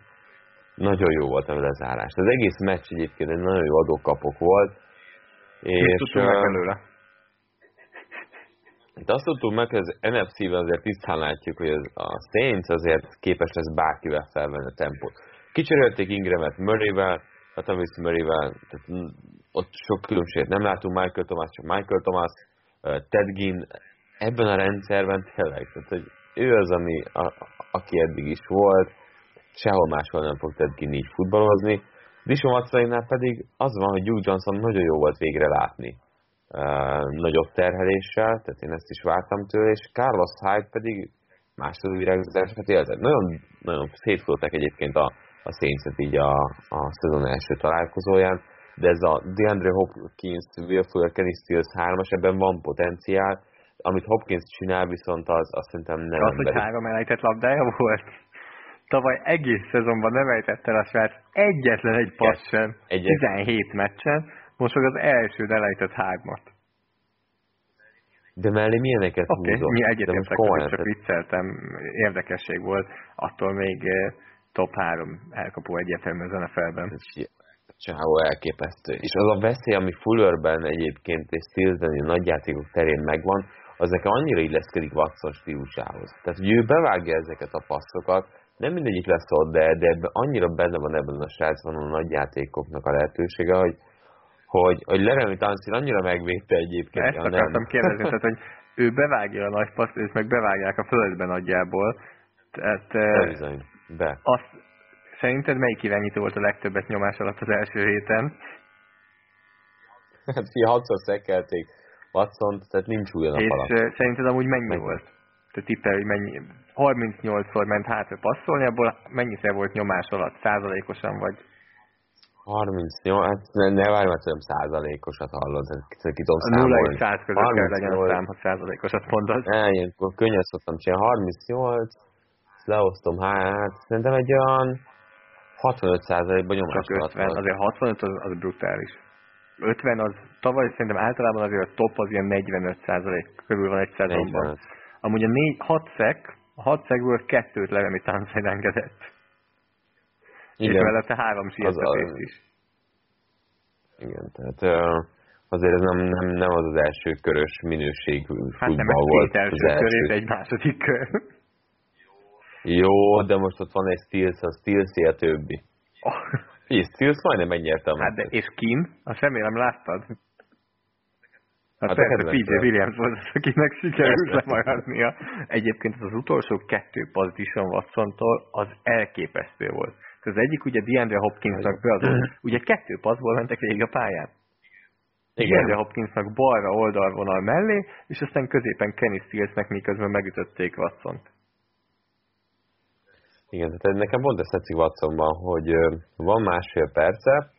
Nagyon jó volt a lezárás. Az egész meccs egyébként egy nagyon jó adókapok volt. És, meg belőle? De azt tudtuk meg, hogy az NFC-ben azért tisztán látjuk, hogy a Saints azért képes lesz bárkivel felvenni a tempót. Kicserélték Ingramet Murray-vel, Atavis Murray-vel, tehát ott sok különbséget nem látunk, Michael Thomas, csak Michael Thomas, Ted Ginn, ebben a rendszerben tényleg, tehát hogy ő az, ami, a, aki eddig is volt, sehol máshol nem fog Ted így futballozni. Dishon Watsonnál pedig az van, hogy Hugh Johnson nagyon jó volt végre látni uh, nagyobb terheléssel, tehát én ezt is vártam tőle, és Carlos Hyde pedig második virágzását élte. Nagyon, nagyon szétfutottak egyébként a, a saints így a, a szezon első találkozóján, de ez a DeAndre Hopkins, Will Fuller, Kenny Stills 3 ebben van potenciál, amit Hopkins csinál, viszont az azt szerintem nem Az, hogy három elejtett labdája volt? Tavaly egész szezonban nem ejtett el a srác egyetlen egy passz sem, Egyet. 17 meccsen, most meg az első elejtett hármat. De mellé milyeneket okay, mi egyetértek, csak vicceltem, érdekesség volt, attól még eh, top 3 elkapó egyértelmű az NFL-ben. Csávó elképesztő. És az a veszély, ami Fullerben egyébként és Stilsben a nagyjátékok terén megvan, az nekem annyira illeszkedik Watson stílusához. Tehát, hogy ő bevágja ezeket a passzokat, nem mindegyik lesz ott, de, de annyira benne van ebben a srácban a nagyjátékoknak a lehetősége, hogy, hogy, hogy Leremi Tanszil annyira megvédte egyébként. Ezt akartam nem. kérdezni, tehát, hogy ő bevágja a nagy paszt, ők meg bevágják a földben nagyjából. Tehát, bizony, be. Azt, szerinted melyik irányító volt a legtöbbet nyomás alatt az első héten? Hát fia, hatszor szekelték watson tehát nincs új a És alatt. szerinted amúgy mennyi Meg... volt? Te tippel, hogy mennyi? 38-szor ment hátra passzolni, abból mennyiszer volt nyomás alatt? Százalékosan vagy? 38, hát ne, ne várj, mert tudom százalékosat hallod, ki tudom a számolni. 0 és 100 között kell legyen a szám, ha százalékosat mondod. Ne, ilyenkor könnyen szoktam csinálni. 38, leosztom, hát szerintem egy olyan 65 százalékban nyomás Csak 50, azért 65 az, az brutális. 50 az tavaly szerintem általában azért a top az ilyen 45 százalék körül van egy szezonban. Amúgy a 4, 6 szek, a 6 szekből kettőt Leremi Táncén engedett. Igen. És vele te három sietetést is. Igen, tehát azért ez nem, nem, nem az az első körös minőségű hát nem, volt. Hát első az körés, egy második kör. Jó, de most ott van egy Steels, a steels a többi. Oh. És Steels majdnem megnyerte a Hát de, és Kim? Azt remélem láttad. Hát, hát persze, PJ Williams volt az, akinek sikerült lemaradnia. Egyébként az, az utolsó kettő position watson az elképesztő volt. Az egyik ugye DeAndre Hopkinsnak beadott, ugye kettő passzból mentek végig a pályán. Igen. DeAndre Hopkinsnak balra oldalvonal mellé, és aztán középen Kenny Stillsnek miközben megütötték watson -t. Igen, tehát nekem pont ezt tetszik Watsonban, hogy van másfél perce,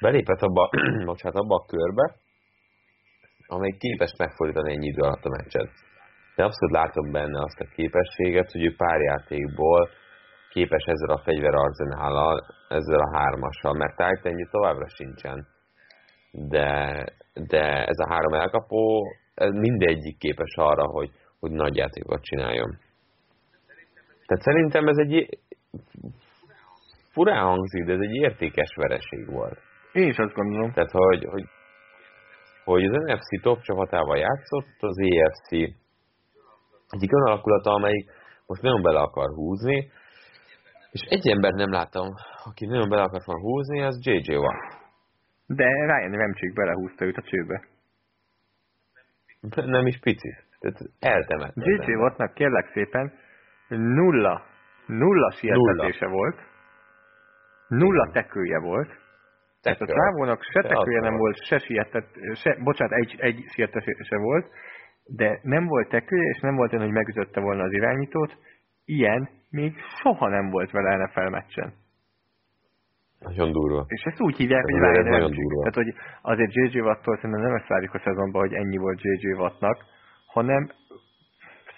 belépett abba, bocsánat, abba a körbe, amely képes megfordítani ennyi idő alatt a meccset. De abszolút látom benne azt a képességet, hogy ő pár játékból képes ezzel a fegyverarzenállal, ezzel a hármassal, mert Titan továbbra sincsen. De, de ez a három elkapó, ez mindegyik képes arra, hogy, hogy nagy játékot csináljon. Tehát szerintem ez egy furán hangzik, de ez egy értékes vereség volt. Én is azt gondolom. Tehát, hogy, hogy, hogy az NFC top csapatával játszott, az EFC egyik olyan alakulata, amelyik most nagyon bele akar húzni, és egy ember nem láttam, aki nagyon bele akart volna húzni, az JJ Watt. De Ryan Remcsik belehúzta őt a csőbe. Nem is pici. Tehát eltemett. JJ Wattnak kérlek szépen nulla, nulla sietetése nulla. volt, nulla tekője volt, tehát a csávónak se tekője nem volt, se sietet, se, bocsánat, egy, egy sietetése volt, de nem volt tekője, és nem volt olyan, hogy megütötte volna az irányítót, ilyen még soha nem volt vele NFL meccsen. Nagyon durva. És ezt úgy hívják, hogy Ryan nagyon durva. Tehát, hogy azért J.J. Wattól szerintem nem ezt várjuk a szezonban, hogy ennyi volt J.J. Wattnak, hanem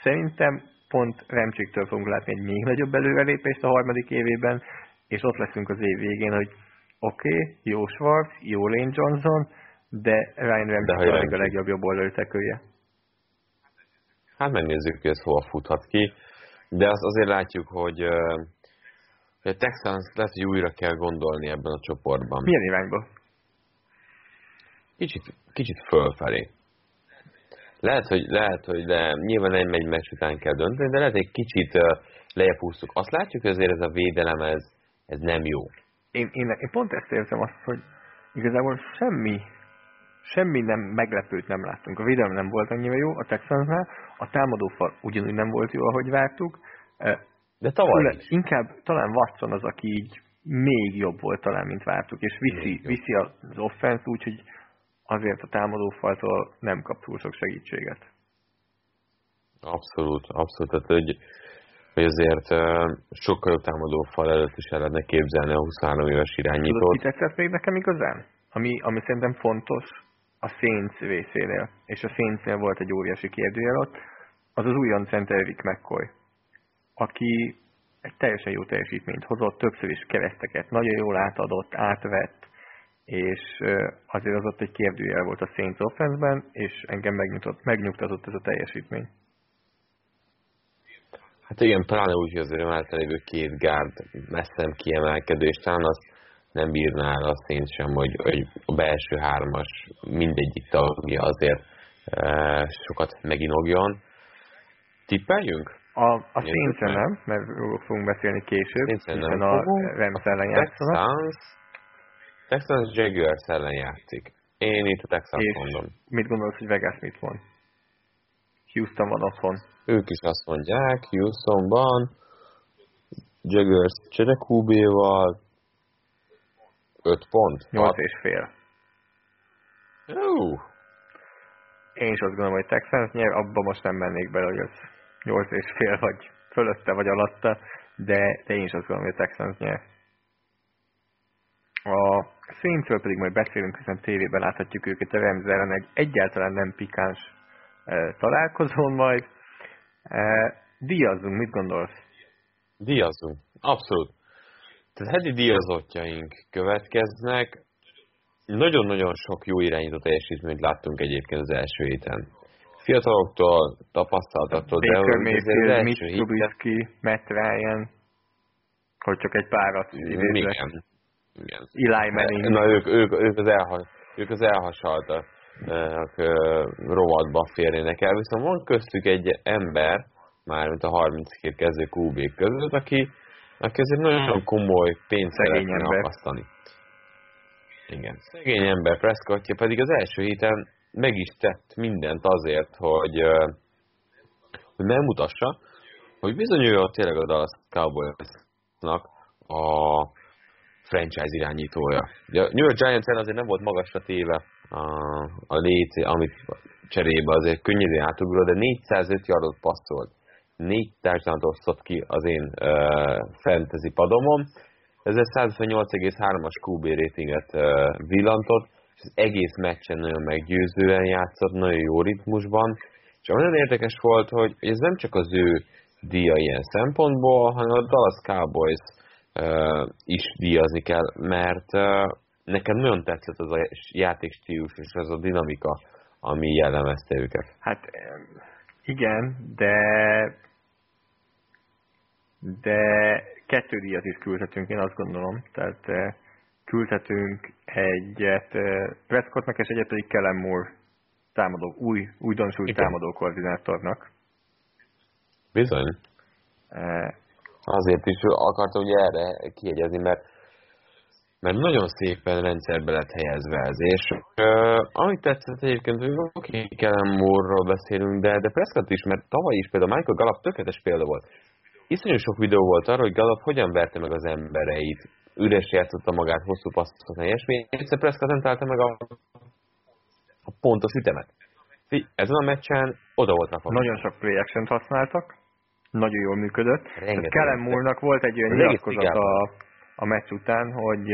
szerintem pont Remcsiktől fogunk látni egy még nagyobb előrelépést a harmadik évében, és ott leszünk az év végén, hogy oké, okay, jó Schwartz, jó Lane Johnson, de Ryan Ramchick a legjobb jobb oldalütekője. Hát megnézzük, hogy ez hova futhat ki de azt azért látjuk, hogy, hogy a Texans lehet, hogy újra kell gondolni ebben a csoportban. Milyen irányba? Kicsit, kicsit fölfelé. Lehet, hogy, lehet, hogy de nyilván nem egy meccs után kell dönteni, de lehet, hogy egy kicsit lejjebb húztuk. Azt látjuk, hogy azért ez a védelem, ez, ez nem jó. Én, én, én pont ezt érzem azt, hogy igazából semmi semmi nem meglepőt nem láttunk. A védelem nem volt annyira jó a Texansnál, a támadófal ugyanúgy nem volt jó, ahogy vártuk. De tavaly is. Inkább talán Watson az, aki így még jobb volt talán, mint vártuk, és viszi, viszi az offense úgy, hogy azért a támadófaltól nem kap túl sok segítséget. Abszolút, abszolút. Tehát, hogy, hogy azért sokkal jobb támadófal előtt is el lehetne képzelni a 23 éves irányítót. Tudod, ki tetszett még nekem igazán? Ami, ami szerintem fontos, a Saints részénél, és a Saintsnél volt egy óriási kérdőjel ott, az az újon center Eric McCoy, aki egy teljesen jó teljesítményt hozott, többször is kereszteket, nagyon jól átadott, átvett, és azért az ott egy kérdőjel volt a Saints offense és engem megnyugtatott, megnyugtatott ez a teljesítmény. Hát igen, pláne úgy, hogy azért mellette lévő két gárd messzem kiemelkedő, és talán azt nem bírná el a szint sem, hogy, hogy a belső hármas mindegyik tagja azért e, sokat meginogjon. Tippeljünk? A, a Saints-en nem, mert fogunk beszélni később, hiszen nem a Rams ellen játszanak. Texans Jaguars ellen játszik. Én itt a Texans és mondom. mit gondolsz, hogy Vegas mit van? Houston van otthon. Ők is azt mondják, Houstonban, Jaguars cserekúbéval, 5 pont. 8 és fél. Uh. Én is azt gondolom, hogy Texans nyer, abba most nem mennék bele, hogy az 8 és fél, vagy fölötte, vagy alatta, de, de én is azt gondolom, hogy Texans nyer. Saintsről pedig majd beszélünk, hiszen tévében láthatjuk őket a Rams ellen egy egyáltalán nem pikáns e, találkozón majd. E, díjazzunk, mit gondolsz? Díjazzunk, abszolút. Tehát heti díjazottjaink következnek. Nagyon-nagyon sok jó irányító teljesítményt láttunk egyébként az első héten. Fiataloktól, tapasztaltattól, de Baker Mayfield, Mitch Trubisky, Matt Ryan, hogy csak egy párat. Igen. Igen. Eli Manning. Na, ők, ők, ők az, elha, ők az elhasaltak rovatba férnének el, viszont van köztük egy ember, már mint a 32 kezdő QB között, aki, aki azért nagyon komoly pénzt szeretne akasztani. Igen. Szegény ember Prescottja pedig az első héten meg is tett mindent azért, hogy, hogy megmutassa, hogy bizony ő tényleg a Dallas Cowboysnak a franchise irányítója. Ugye a New York giants azért nem volt magasra téve a, a léc, amit cserébe azért könnyedén átugrott, de 405 yardot passzolt. Négy társadalmat osztott ki az én uh, fantasy padomon. Ezzel 158,3-as QB ratinget uh, villantott, és az egész meccsen nagyon meggyőzően játszott, nagyon jó ritmusban. És nagyon érdekes volt, hogy ez nem csak az ő díja ilyen szempontból, hanem a Dallas Cowboys is díjazni kell, mert nekem nagyon tetszett az a játékstílus és az a dinamika, ami jellemezte őket. Hát igen, de de kettő díjat is küldhetünk, én azt gondolom. Tehát küldhetünk egyet Prescottnak, és egyet pedig Kellen Moore támadó, új, újdonsúly támadó koordinátornak. Bizony. Azért is akartam ugye erre kiegyezni, mert mert nagyon szépen rendszerbe lett helyezve ez, és uh, amit tetszett egyébként, hogy oké, okay, Kellen Moore-ról beszélünk, de, de Prescott is, mert tavaly is például Michael Gallup tökéletes példa volt. Iszonyú sok videó volt arról, hogy Gallup hogyan verte meg az embereit, üres játszotta magát, hosszú passzokon, ilyesmi. Egyszer Prescott nem találta meg a, a pontos ütemet. Ezen a meccsen oda volt rakva. Nagyon sok play action használtak, nagyon jól működött. Kellen Moore-nak volt egy olyan nyilatkozat a, a meccs után, hogy,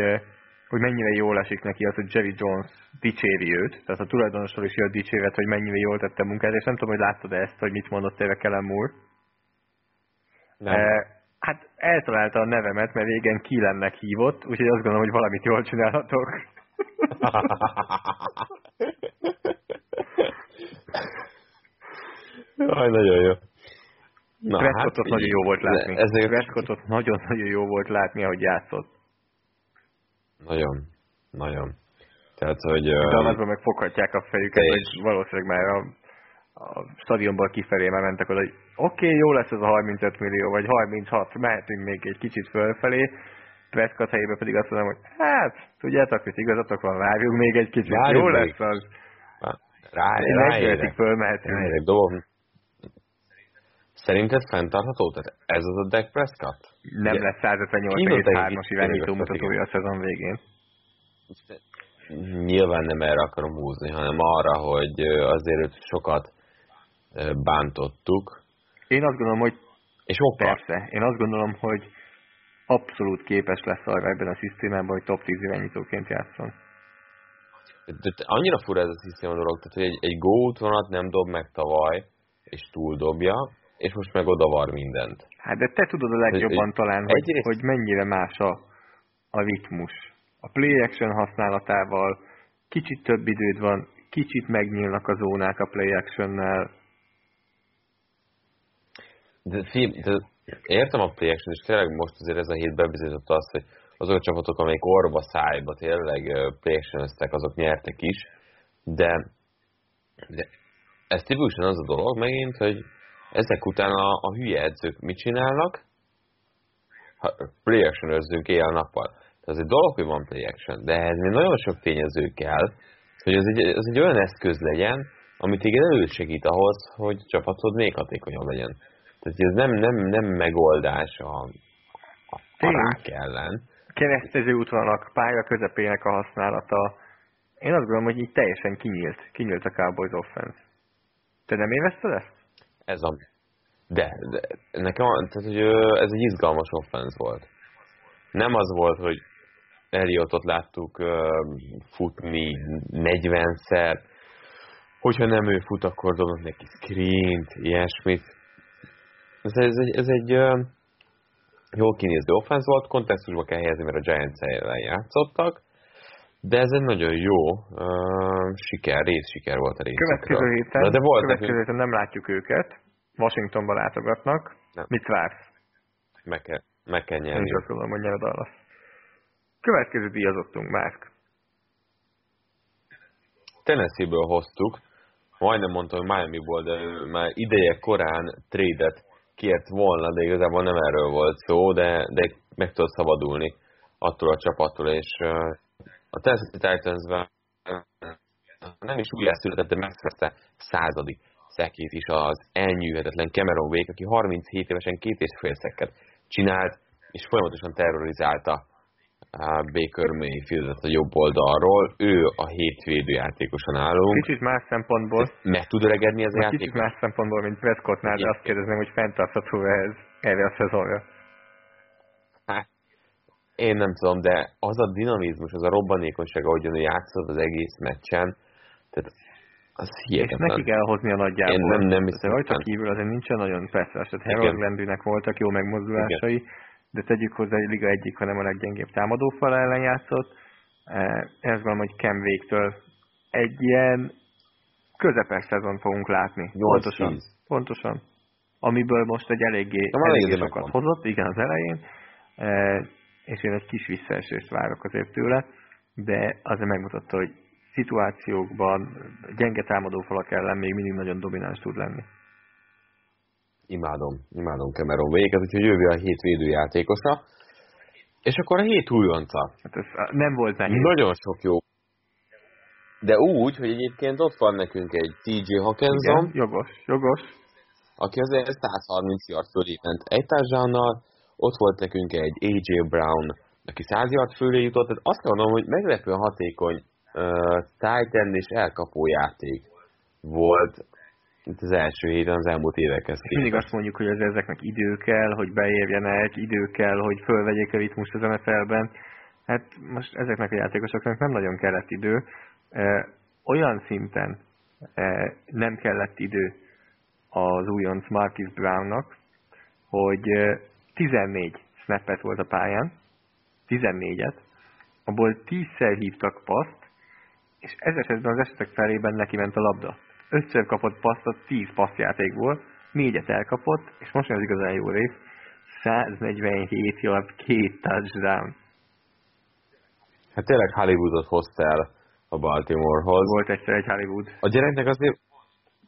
hogy mennyire jól esik neki az, hogy Jerry Jones dicséri őt, tehát a tulajdonosról is jött dicséret, hogy mennyire jól tette munkát, és nem tudom, hogy láttad ezt, hogy mit mondott tényleg Kellen Moore. Nem. E, hát eltalálta a nevemet, mert régen Killennek hívott, úgyhogy azt gondolom, hogy valamit jól csinálhatok. Jaj, nagyon jó. Na, Prescottot hát, nagyon jó volt látni. Ezért... Prescottot nagyon-nagyon jó volt látni, ahogy játszott. Nagyon, nagyon. Tehát, hogy... De azban meg foghatják a fejüket, hogy valószínűleg már a, a stadionból kifelé már mentek oda, hogy oké, okay, jó lesz ez a 35 millió, vagy 36, mehetünk még egy kicsit fölfelé, Prescott helyében pedig azt mondom, hogy hát, tudjátok, hogy igazatok van, várjunk még egy kicsit, várjunk jó még. lesz az. Rá, ráérek. fölmehetünk. Ráérek, dobom, Szerinted fenntartható? Tehát ez az a Dak Prescott? Nem Ugye, lesz 158,3-as irányító mutatója a szezon végén. Nyilván nem erre akarom húzni, hanem arra, hogy azért őt sokat bántottuk. Én azt gondolom, hogy és oka. Persze. Én azt gondolom, hogy abszolút képes lesz arra ebben a szisztémában, hogy top 10 irányítóként játszon. De annyira fura ez a szisztéma dolog, tehát hogy egy, egy Go vonat nem dob meg tavaly, és túl dobja, és most meg odavar mindent. Hát de te tudod a legjobban talán, hogy, egyrészt... hogy mennyire más a, a ritmus. A play action használatával kicsit több időd van, kicsit megnyílnak a zónák a play action-nel. De, de értem a play action, és tényleg most azért ez a hét bebizonyította azt, hogy azok a csapatok, amelyik orba szájba tényleg play azok nyertek is, de, de ez tipikusan az a dolog megint, hogy ezek után a, a hülye edzők mit csinálnak? Ha play action éjjel-nappal. Tehát az egy dolog, hogy van play action, de ehhez még nagyon sok tényező kell, hogy az egy, az egy olyan eszköz legyen, ami téged elősegít ahhoz, hogy csapatod még hatékonyabb legyen. Tehát ez nem, nem, nem megoldás a, a, a rák ellen. Keresztező útvonalak, pálya közepének a használata. Én azt gondolom, hogy így teljesen kinyílt, kinyílt a Cowboys offense. Te nem érezted ezt? Ez a... De, de nekem tehát, hogy ez egy izgalmas offense volt. Nem az volt, hogy Eliottot láttuk futni 40-szer, hogyha nem ő fut, akkor dobnak neki screent, ilyesmit. Ez, ez egy, ez egy jól kinéző offense volt, kontextusba kell helyezni, mert a Giants ellen játszottak, de ez egy nagyon jó uh, siker, siker volt a részükről. Következő héten, de, de volt következő nekünk... héten nem látjuk őket, Washingtonba látogatnak. Nem. Mit vársz? Meg kell, meg kell nyerni. Én gondolom, hogy nyer a Dallas. Következő díjazottunk, Márk. Tennessee-ből hoztuk, majdnem mondtam, hogy Miami-ból, de már ideje korán trédet kért volna, de igazából nem erről volt szó, de, de meg tudott szabadulni attól a csapattól, és a Tennessee titans nem is úgy született, de megszerezte századik szekét is az elnyűhetetlen Cameron Wake, aki 37 évesen két és fél szekket csinált, és folyamatosan terrorizálta Baker Mayfieldet a jobb oldalról, ő a hétvédő játékosan állunk. Kicsit más szempontból. Meg tud öregedni ez a játék? Kicsit más szempontból, mint Prescottnál, de azt kérdezném, hogy fenntartható ez erre a szezonra. Én nem tudom, de az a dinamizmus, az a robbanékonyság, ahogyan ő játszott az egész meccsen, tehát az hihetetlen. És neki kell hozni a nagyjából. Én nem, nem hiszem. Rajta kívül azért nincsen nagyon persze, tehát Harold Landrynek voltak jó megmozdulásai, Igen de tegyük hozzá, hogy liga egyik, hanem a leggyengébb támadófal ellen játszott. Én azt gondolom, hogy Cam Végtől egy ilyen közepes szezon fogunk látni. Pontosan. Pontosan. Amiből most egy eléggé, eléggé sokat hozott, igen, az elején, és én egy kis visszaesést várok azért tőle, de azért megmutatta, hogy szituációkban gyenge támadófalak ellen még mindig nagyon domináns tud lenni imádom, imádom Cameron Wake-et, úgyhogy jövő a hét védőjátékosa. És akkor a hét újonca. Hát ez nem volt nehéz. Nagyon sok jó. De úgy, hogy egyébként ott van nekünk egy TJ Hawkinson. Igen, jogos, jogos. Aki azért 130 yard fölé ment egy társadalmmal. Ott volt nekünk egy AJ Brown, aki 100 yard fölé jutott. Tehát azt mondom, hogy meglepően hatékony uh, tight és elkapó játék volt itt az első héten az elmúlt évekhez képest. Mindig azt mondjuk, hogy ez ezeknek idő kell, hogy beérjenek, idő kell, hogy fölvegyék a ritmust az NFL-ben. Hát most ezeknek a játékosoknak nem nagyon kellett idő. Olyan szinten nem kellett idő az újonc Marcus Brownnak, hogy 14 snappet volt a pályán, 14-et, abból 10-szer hívtak paszt, és ez esetben az esetek felében neki ment a labda ötször kapott passzot 10 passzjátékból, négyet elkapott, és most az igazán jó rész, 147 yard, két touchdown. Hát tényleg Hollywoodot hozta el a Baltimorehoz. Volt egyszer egy Hollywood. A gyereknek azért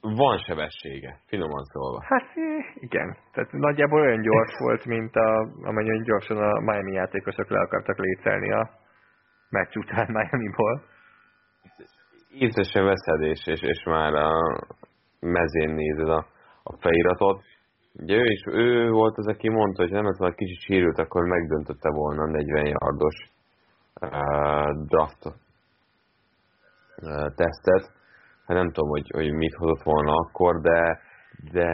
van sebessége, finoman szólva. Hát igen. Tehát nagyjából olyan gyors volt, mint a, amennyire gyorsan a Miami játékosok le akartak lécelni a meccs után Miami-ból észre se veszed, és, és, és már a mezén nézed a, a feliratot. Ugye ő is, ő volt az, aki mondta, hogy nem ez már kicsit sérült, akkor megdöntötte volna a 40 yardos uh, draft uh, tesztet. Hát nem tudom, hogy, hogy mit hozott volna akkor, de, de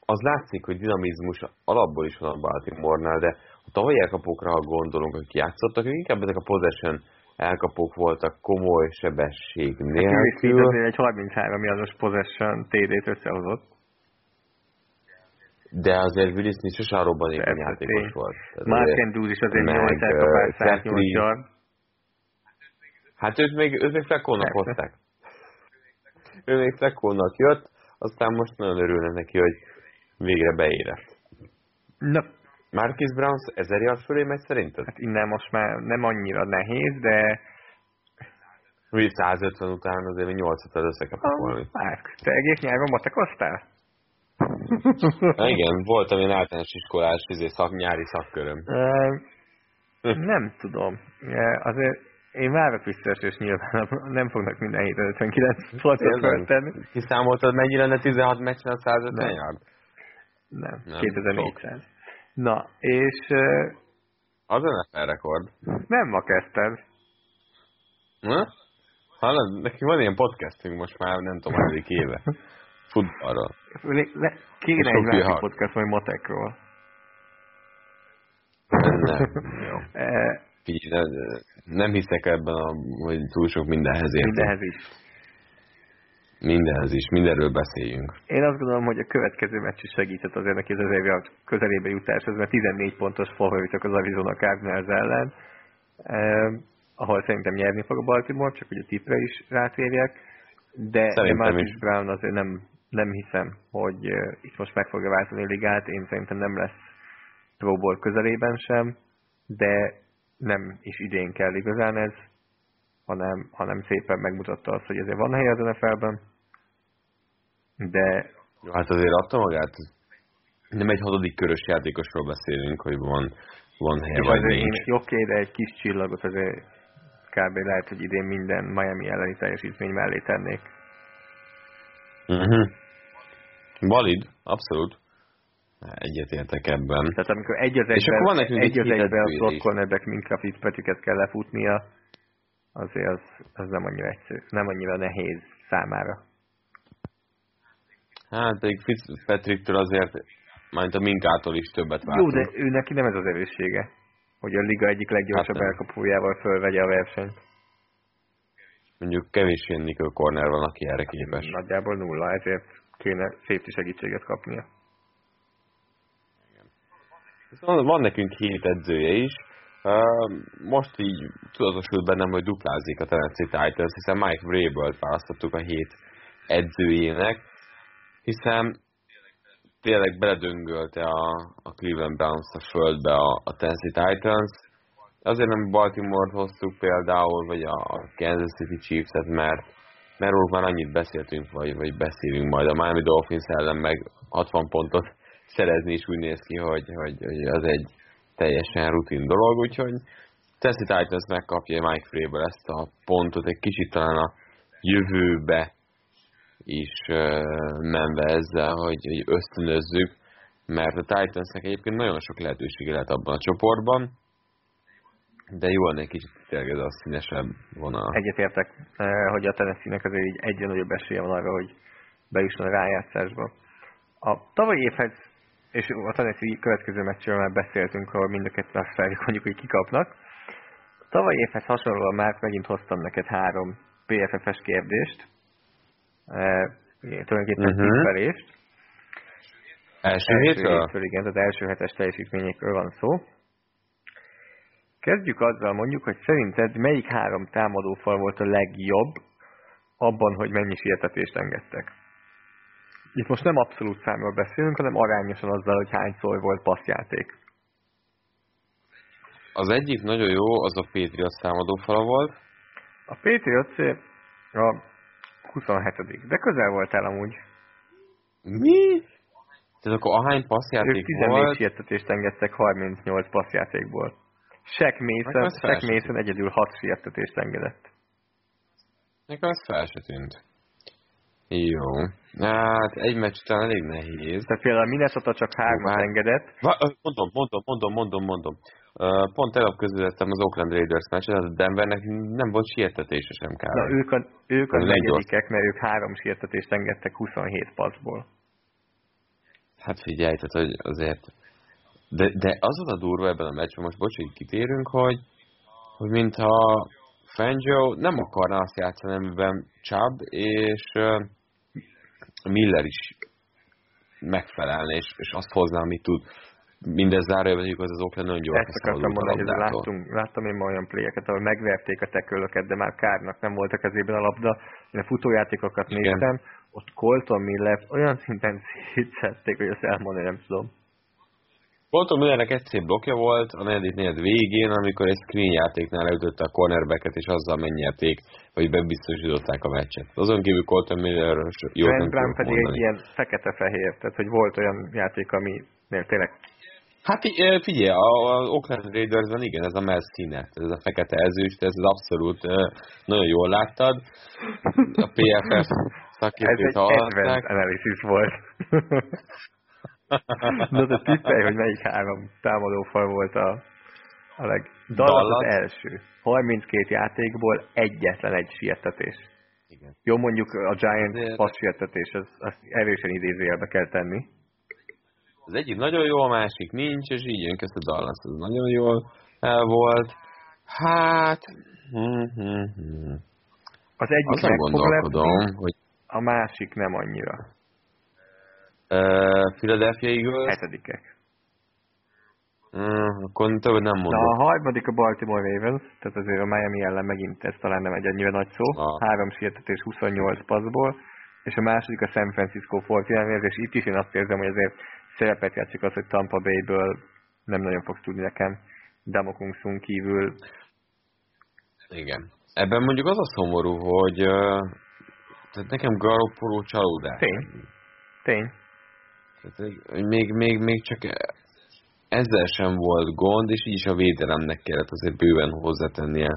az látszik, hogy dinamizmus alapból is van a Baltimore-nál, de a tavalyi elkapókra, ha gondolunk, akik játszottak, ők inkább ezek a possession elkapók voltak komoly sebesség nélkül. Hát azért egy 33 yardos possession TD-t összehozott. De azért Willis Smith sose a robbanékony játékos volt. Mark Andrews is azért 8 elkapás, 108 yard. Hát őt még, őt még Fekónak hozták. Ő még Fekónak jött, aztán most nagyon örülne neki, hogy végre beérett. Na. Marcus Browns ezer yard fölé megy szerinted? Hát innen most már nem annyira nehéz, de... Úgy 150 után azért még 8 et összekapok volna. Hát, te egész nyelven matekoztál? Igen, voltam én általános iskolás izé, szak, nyári szakköröm. nem tudom. Azért én várok vissza, és nyilván nem fognak minden héten 59 pontot föltenni. Kiszámoltad, mennyi lenne 16 meccsen a 150 yard? Nem, nem 2400. Na, és... Az NFL rekord. Nem ma kezdted. Na? Hallod, neki van ilyen podcastünk most már, nem tudom, hogy éve. Futballról. Kéne egy másik podcast, vagy matekról. Nem, jó. Figyelj, nem hiszek ebben, a, hogy túl sok mindenhez értek. Mindenhez is. Mindenhez is, mindenről beszéljünk. Én azt gondolom, hogy a következő meccs is segített azért neki az éve közelébe jutáshoz, mert 14 pontos favoritok az Arizona Cardinals ellen, eh, ahol szerintem nyerni fog a Baltimore, csak hogy a tipre is rátérjek, de, Marcus Brown azért nem, nem hiszem, hogy itt most meg fogja váltani a ligát, én szerintem nem lesz Pro Bowl közelében sem, de nem is idén kell igazán ez, hanem, hanem szépen megmutatta azt, hogy ezért van hely az NFL-ben, de... Jó, hát azért adta magát, nem egy hatodik körös játékosról beszélünk, hogy van, van hely, vagy nincs. Oké, de egy kis csillagot azért kb. lehet, hogy idén minden Miami elleni teljesítmény mellé tennék. Uh-huh. Valid, abszolút. Egyetértek ebben. Tehát amikor egy az egyben, akkor van nekünk egy, az egyben a slot cornerback Minka Fitzpatricket kell lefutnia, azért az, az nem annyira egyszerű, nem annyira nehéz számára. Hát pedig Fitzpatricktől azért, majd a Minkától is többet vártunk. Jó, de ő neki nem ez az erőssége, hogy a liga egyik leggyorsabb hát elkapójával fölvegye a versenyt. Mondjuk kevés ilyen nickel corner van, aki erre képes. Nagyjából nulla, ezért kéne safety segítséget kapnia. Szóval van nekünk hét edzője is. Most így tudatosult bennem, hogy duplázik a Tennessee Titans, hiszen Mike Vrabel választottuk a hét edzőjének, hiszen tényleg beledöngölte a, a Cleveland Browns a földbe a, a Tennessee Titans. Azért nem Baltimore-t hoztuk például, vagy a Kansas City Chiefs-et, mert, mert már annyit beszéltünk, vagy, vagy beszélünk majd. A Miami Dolphins ellen meg 60 pontot szerezni is úgy néz ki, hogy, hogy, hogy az egy teljesen rutin dolog, úgyhogy Tessie Titans megkapja Mike Frable ezt a pontot, egy kicsit talán a jövőbe is menve ezzel, hogy, hogy ösztönözzük, mert a Titansnek egyébként nagyon sok lehetősége lehet abban a csoportban, de jó lenne egy kicsit tényleg ez a színesebb vonal. Egyetértek, hogy a Tennessee-nek azért így egyre nagyobb esélye van arra, hogy bejusson a rájátszásba. A tavalyi évhez és a Tennessee következő meccsről már beszéltünk, ahol mind a ketten azt mondjuk, hogy kikapnak. A tavalyi évhez hasonlóan már megint hoztam neked három PFF-es kérdést, e, tulajdonképpen uh-huh. Első, első hétről? hétről? Igen, az első hetes teljesítményekről van szó. Kezdjük azzal mondjuk, hogy szerinted melyik három támadófal volt a legjobb abban, hogy mennyi sietetést engedtek? Itt most nem abszolút számról beszélünk, hanem arányosan azzal, hogy hányszor volt passzjáték. Az egyik nagyon jó, az a Patriot számadó fala volt. A Patriot a 27 de közel voltál amúgy. Mi? Tehát akkor ahány passzjáték ők 14 volt? sietetést engedtek 38 passzjátékból. Shaq Mason, Shaq Mason egyedül 6 sietetést engedett. Nekem ez fel se tűnt. Jó. Hát egy meccs talán elég nehéz. Tehát például a Minnesota csak hármat Már... engedett. Mondom, mondom, mondom, mondom, mondom. Pont előbb közvetettem az Oakland Raiders meccset, a Denvernek nem volt sietetése sem kell. Na, ők a, ők a negyedikek, mert ők három sietetést engedtek 27 passzból. Hát figyelj, tehát hogy azért... De, de az volt a durva ebben a meccsben, most bocs, hogy kitérünk, hogy, hogy mintha Fangio nem akarna azt játszani, amiben Chubb és uh, Miller is megfelelne, és, és azt hozná, amit tud. Mindez zárójelben az az Oakland nagyon gyorsan Ezt akartam mondani, hogy láttunk, láttam én ma olyan pléjeket, ahol megverték a tekölöket, de már kárnak nem volt a kezében a labda. Én a futójátékokat Igen. néztem, ott Colton Miller olyan szinten szétszették, hogy azt elmondani nem tudom. Colton Millernek egy szép blokja volt a negyedik negyed végén, amikor egy screen játéknál leütötte a cornerbacket, és azzal megnyerték, hogy bebiztosították a meccset. Azon kívül Colton Miller jó nem Brown pedig mondani. egy ilyen fekete-fehér, tehát hogy volt olyan játék, ami tényleg Hát figyelj, a, Oakland Raidersben igen, ez a melszínet, ez a fekete ezüst, ez abszolút nagyon jól láttad. A PFF szakértőt. Ez egy volt. Na de tippelj, hogy melyik három támadófal volt a, a leg... Dallas, Dallas az első. 32 játékból egyetlen egy sietetés. Igen. Jó, mondjuk a Giants pass sietetés, az, az erősen idézőjelbe kell tenni. Az egyik nagyon jó, a másik nincs, és így jön közt a Dallas, az nagyon jól el volt. Hát... Hm, hm, hm. Az egyik Azon gondolkodom, hogy a másik nem annyira. Philadelphia Eagles? Hetedikek. Uh, akkor több nem mondom. Na, a harmadik a Baltimore Ravens, tehát azért a Miami ellen megint ez talán nem egy annyira nagy szó. Ah. Három sietetés 28 passzból, és a második a San Francisco 49 és itt is én azt érzem, hogy azért szerepet játszik az, hogy Tampa Bay-ből nem nagyon fogsz tudni nekem Damokungszun kívül. Igen. Ebben mondjuk az a szomorú, hogy tehát nekem Garoppolo csalódás. Tény. Tény. Tehát, még, még, még csak ezzel sem volt gond, és így is a védelemnek kellett azért bőven hozzátennie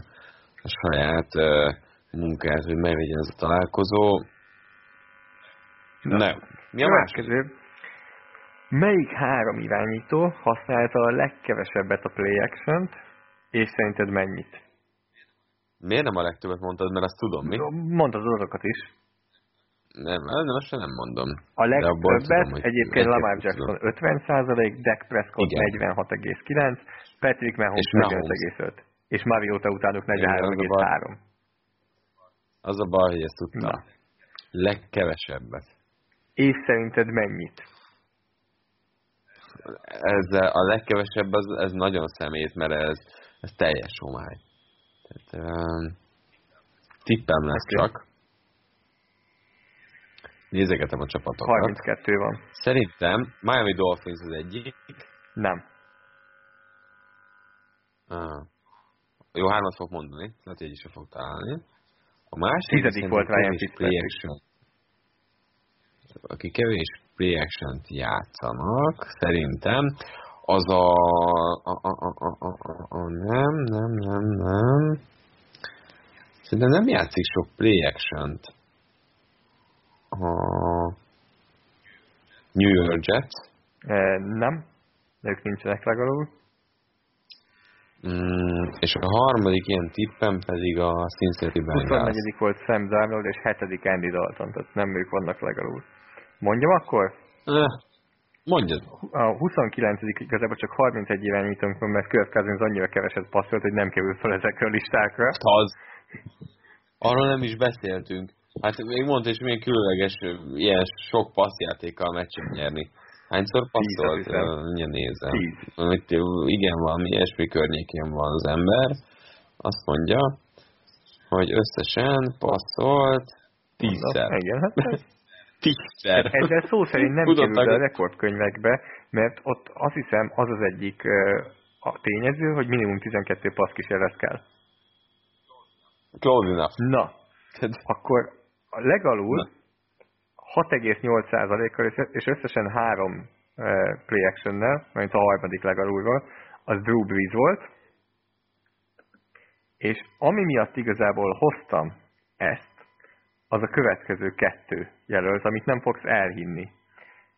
a saját uh, munkát, hogy meglegyen ez a találkozó. Na, Nem. Mi a következő? Melyik három irányító használta a legkevesebbet a play action és szerinted mennyit? Miért nem a legtöbbet mondtad, mert azt tudom, mi? Mondtad az adatokat is. Nem, nem, azt nem mondom. A legtöbbet egyébként Lamar Jackson 50%, Dak Prescott 46,9, Patrick Mahomes 45,5, és Mariota utánuk 43,3. Az a baj, hogy ezt tudtam. Na. Legkevesebbet. És szerinted mennyit? Ez a legkevesebb, az, ez nagyon szemét, mert ez, ez teljes homály. Tehát, um, tippem lesz okay. csak. Nézegetem a csapatokat. 32 van. Szerintem Miami Dolphins az egyik. Nem. Ah. Jó, hármat fog mondani, lehet, hogy is fog találni. A másik Tizedik volt Ryan Fitzpatrick. Aki kevés play action játszanak, szerintem, az a, a, a, a, a, a, a, nem, nem, nem, nem. Szerintem nem játszik sok play action-t a New York Jets? E, nem, ők nincsenek legalább. Mm, és a harmadik ilyen tippem pedig a Cincinnati Bengals. 24. volt Sam Darnold, és 7. Andy Dalton, tehát nem ők vannak legalább. Mondjam akkor? Eh, mondjad. A 29. igazából csak 31 éven nyitunk, mert Kirk Cousins annyira keveset passzolt, hogy nem kerül fel ezekre a listákra. Az. Arról nem is beszéltünk. Hát még mondta, és milyen különleges, ilyen sok passzjátékkal meccset nyerni. Hányszor passzolt? Mindjárt nézem. Itt, igen, valami ilyesmi környékén van az ember. Azt mondja, hogy összesen passzolt tízszer. Igen, hát tízszer. Ezzel szó szerint nem kerül a rekordkönyvekbe, mert ott azt hiszem az az egyik a tényező, hogy minimum 12 passz kísérlet kell. Close enough. Na, akkor a legalul 6,8%-kal és összesen három play action-nel, mert a harmadik legalulról, az Drew Brees volt, és ami miatt igazából hoztam ezt, az a következő kettő jelölt, amit nem fogsz elhinni.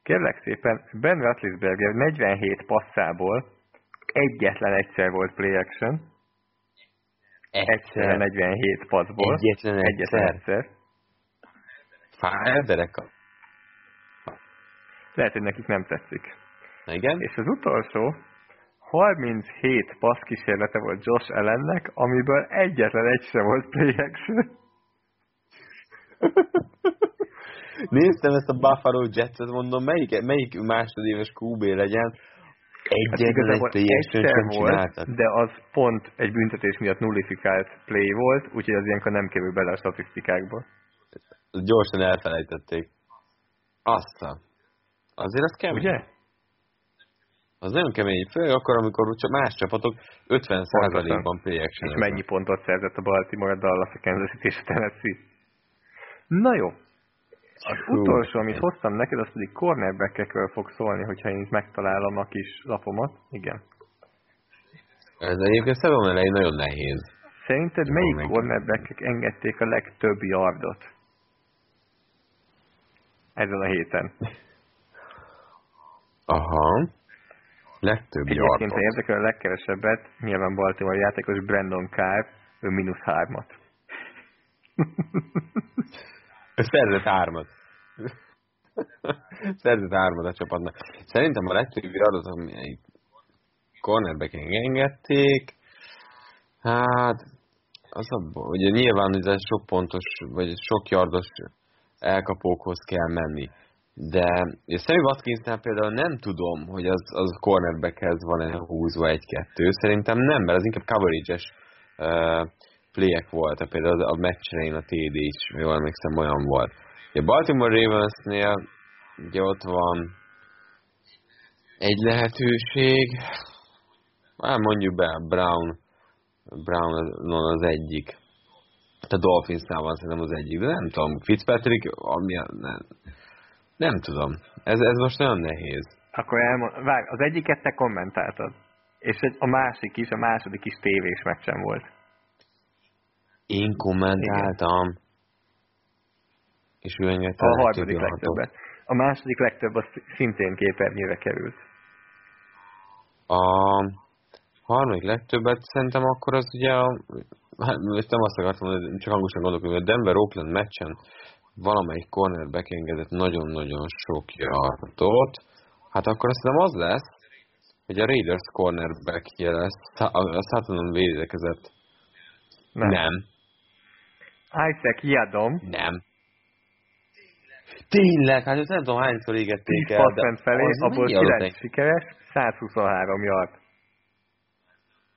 Kérlek szépen, Ben Roethlisberger 47 passzából egyetlen egyszer volt play action, egyszer. 47 passzból, egyetlen egyszer. Egyetlen egyszer. Fáj dereka? Lehet, hogy nekik nem tetszik. Igen? És az utolsó, 37 passz kísérlete volt Josh ellennek, amiből egyetlen egy sem volt play action. Néztem ezt a Buffalo Jets-et, mondom, melyik, melyik másodéves QB legyen, egyetlen egy play action sem volt, de az pont egy büntetés miatt nullifikált play volt, úgyhogy az ilyenkor nem kerül bele a statisztikákba. Gyorsan elfelejtették. Aztán. Azért az kemény. Ugye? Az nagyon kemény. Főleg akkor, amikor csak más csapatok 50%-ban play action És mennyi pontot szerzett a Baltimore, a Dallas, a Kansas City és a Tennessee. Na jó. Az Hú. utolsó, amit hoztam neked, az pedig cornerbackekről fog szólni, hogyha én megtalálom a kis lapomat. Igen. Ez egyébként szezon elején nagyon nehéz. Szerinted melyik cornerbackek engedték a legtöbb yardot? Ezen a héten. Aha. Legtöbb Egyébként, yardot. érdekel a legkevesebbet, nyilván Baltimore játékos Brandon Carr, ő mínusz hármat. ő szerzett hármat. szerzett hármat a csapatnak. Szerintem a legtöbb yardot, amelyik cornerback engedték, hát az abban, ugye nyilván ez sok pontos, vagy sok yardos elkapókhoz kell menni. De a Sammy Watkinsnál például nem tudom, hogy az, az cornerbackhez van-e húzva egy-kettő. Szerintem nem, mert az inkább coverage-es uh, playek volt. Például a meccsen a TD is, jól emlékszem, olyan volt. A Baltimore Ravensnél ugye ott van egy lehetőség, hát mondjuk be Brown, Brown az egyik. A Dolphinsnál van szerintem az egyik, de nem tudom, Fitzpatrick, ami, nem, nem tudom. Ez, ez most nagyon nehéz. Akkor elmond, várj, az egyiket te kommentáltad. És a másik is, a második is tévés meccsen volt. Én kommentáltam. Igen. És ő engedte a harmadik legtöbbet. A második legtöbb az szintén képernyőre került. A harmadik legtöbbet szerintem akkor az ugye a hát nem azt akartam mondani, csak hangosan gondolkodom, hogy a Denver-Oakland meccsen valamelyik cornerback engedett nagyon-nagyon sok yardot, hát akkor azt hiszem az lesz, hogy a Raiders cornerback lesz, a Suttonon védekezett. Nem. nem. Isaac Yadom. Nem. Tényleg, hát ezt nem tudom hányszor égették el, de felé, abból 9 sikeres, 123 yard.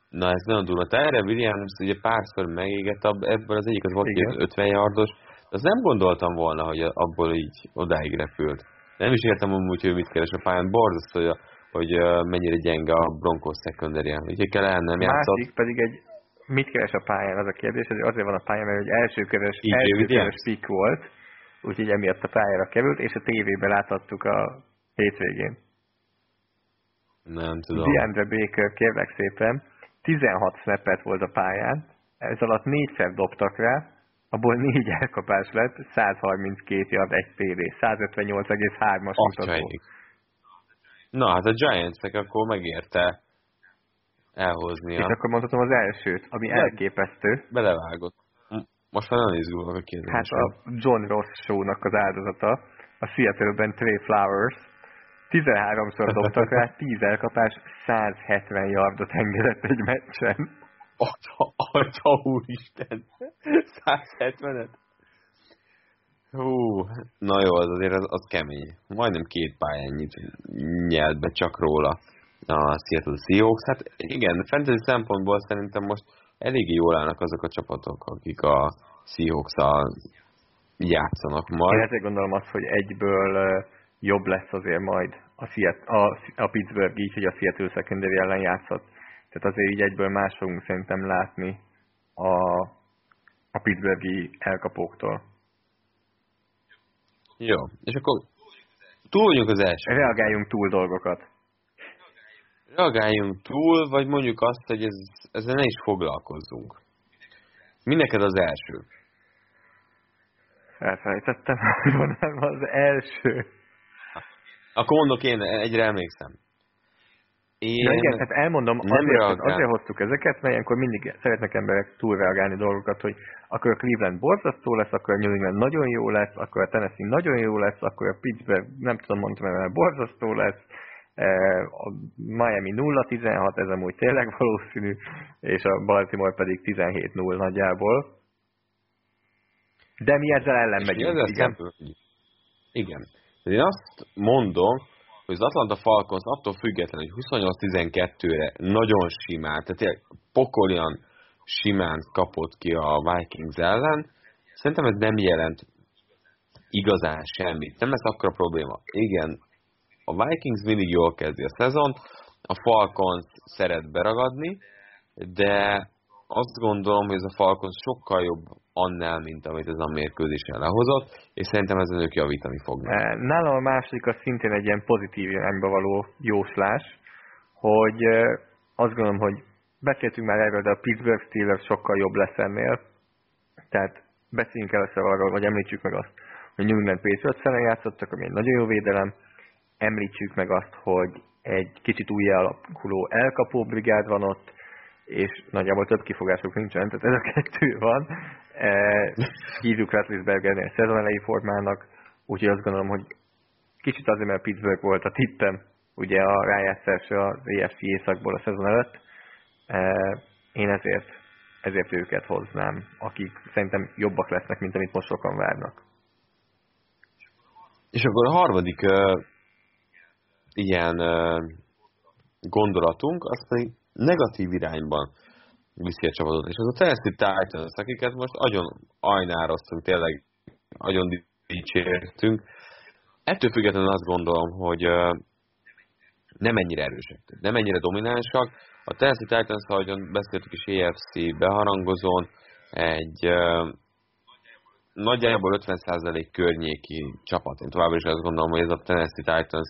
Na ez nagyon durva. Te erre Williams ugye párszor megégett, ebből az egyik az volt Igen. 50 yardos, de azt nem gondoltam volna, hogy abból így odáig repült. Nem is értem amúgy, hogy mit keres a pályán. Borzasztó, hogy, hogy mennyire gyenge a Broncos secondary Úgyhogy kell el nem játszott. Másik pedig egy mit keres a pályán, az a kérdés, hogy azért van a pályán, mert egy elsőkörös, elsőkörös pick volt, úgyhogy emiatt a pályára került, és a tévében láthattuk a hétvégén. Nem tudom. DeAndre Baker, kérlek szépen, 16 snappet volt a pályán, ez alatt négyszer dobtak rá, abból négy elkapás lett, 132 yard, egy PD, 158,3-as mutató. Na, hát a Giants-nek akkor megérte elhozni. És akkor mondhatom az elsőt, ami Be, elképesztő. Belevágott. Most már nagyon izgulok a kérdésre. Hát a John Ross show-nak az áldozata, a Seattle-ben Trey Flowers, 13-szor dobtak rá, 10 elkapás, 170 yardot engedett egy meccsen. Atya, atya úristen! 170-et? Hú, na jó, az azért az, az kemény. Majdnem két pályán nyelt be csak róla a Seattle Seahawks. Hát igen, fantasy szempontból szerintem most eléggé jól állnak azok a csapatok, akik a Seahawks-al játszanak majd. Én ezért gondolom azt, hogy egyből jobb lesz azért majd a, Seattle, a, a Pittsburgh így, hogy a Seattle secondary ellen játszott. Tehát azért így egyből más fogunk szerintem látni a, a Pittsburghi elkapóktól. Jó, és akkor túl vagyunk az első. Reagáljunk túl dolgokat. Reagáljunk túl, vagy mondjuk azt, hogy ez, ezzel ne is foglalkozzunk. Mi neked az első? Elfelejtettem, hogy az első. Akkor mondok én, egyre emlékszem. Én ja, igen, tehát elmondom, nem azért, azért hoztuk ezeket, mert ilyenkor mindig szeretnek emberek túlreagálni dolgokat, hogy akkor a Cleveland borzasztó lesz, akkor a New England nagyon jó lesz, akkor a Tennessee nagyon jó lesz, akkor a Pittsburgh, nem tudom mondani, mert borzasztó lesz, a Miami 0-16, ez amúgy tényleg valószínű, és a Baltimore pedig 17-0 nagyjából. De mi ezzel ellen megyünk, ezzel igen? Igen. Én azt mondom, hogy az Atlanta Falcons attól függetlenül, hogy 28-12-re nagyon simán, tehát tényleg pokolian simán kapott ki a Vikings ellen, szerintem ez nem jelent igazán semmit. Nem lesz akkor a probléma. Igen, a Vikings mindig jól kezdi a szezon, a Falcons szeret beragadni, de azt gondolom, hogy ez a Falcons sokkal jobb annál, mint amit ez a mérkőzésen lehozott, és szerintem ezen ők javítani fognak. Eh, nálam a második az szintén egy ilyen pozitív irányba való jóslás, hogy eh, azt gondolom, hogy beszéltünk már erről, de a Pittsburgh Steelers sokkal jobb lesz ennél. Tehát beszéljünk először arról, vagy említsük meg azt, hogy New England Patriots fele játszottak, ami egy nagyon jó védelem. Említsük meg azt, hogy egy kicsit új alakuló elkapó brigád van ott, és nagyjából több kifogásuk nincsen, tehát ez a kettő van. E, hívjuk Ratlisbergernél szezon elejé formának, úgyhogy azt gondolom, hogy kicsit azért, mert Pittsburgh volt a tippem, ugye a rájátszás az EFC északból a szezon előtt. E, én ezért, ezért őket hoznám, akik szerintem jobbak lesznek, mint amit most sokan várnak. És akkor a harmadik uh, ilyen uh, gondolatunk, az pedig negatív irányban viszi a csapatot. És az a Tennessee Titans, akiket most nagyon ajnároztunk, tényleg nagyon dicsértünk. Ettől függetlenül azt gondolom, hogy nem ennyire erősek, nem ennyire dominánsak. A Tennessee Titans, ahogyan beszéltük is EFC beharangozón, egy nagyjából 50% környéki csapat. Én továbbra is azt gondolom, hogy ez a Tennessee Titans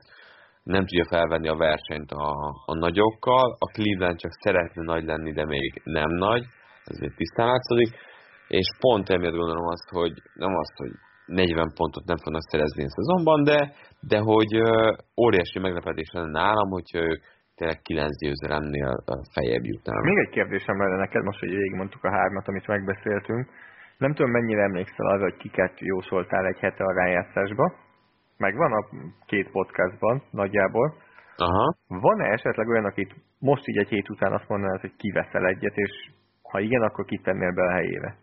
nem tudja felvenni a versenyt a, a nagyokkal. A Cleveland csak szeretne nagy lenni, de még nem nagy, még tisztán látszódik. És pont emiatt gondolom azt, hogy nem azt, hogy 40 pontot nem fognak szerezni a szezonban, de, de hogy uh, óriási meglepetés lenne nálam, hogyha ők tényleg 9 győzelemnél fejebb jutnának. Még egy kérdésem lenne neked, most, hogy végigmondtuk a hármat, amit megbeszéltünk. Nem tudom, mennyire emlékszel arra, hogy kiket jósoltál egy hete a rájátszásba megvan a két podcastban nagyjából. Aha. Van-e esetleg olyan, akit most így egy hét után azt mondanád, hogy kiveszel egyet, és ha igen, akkor kit tennél be a helyére?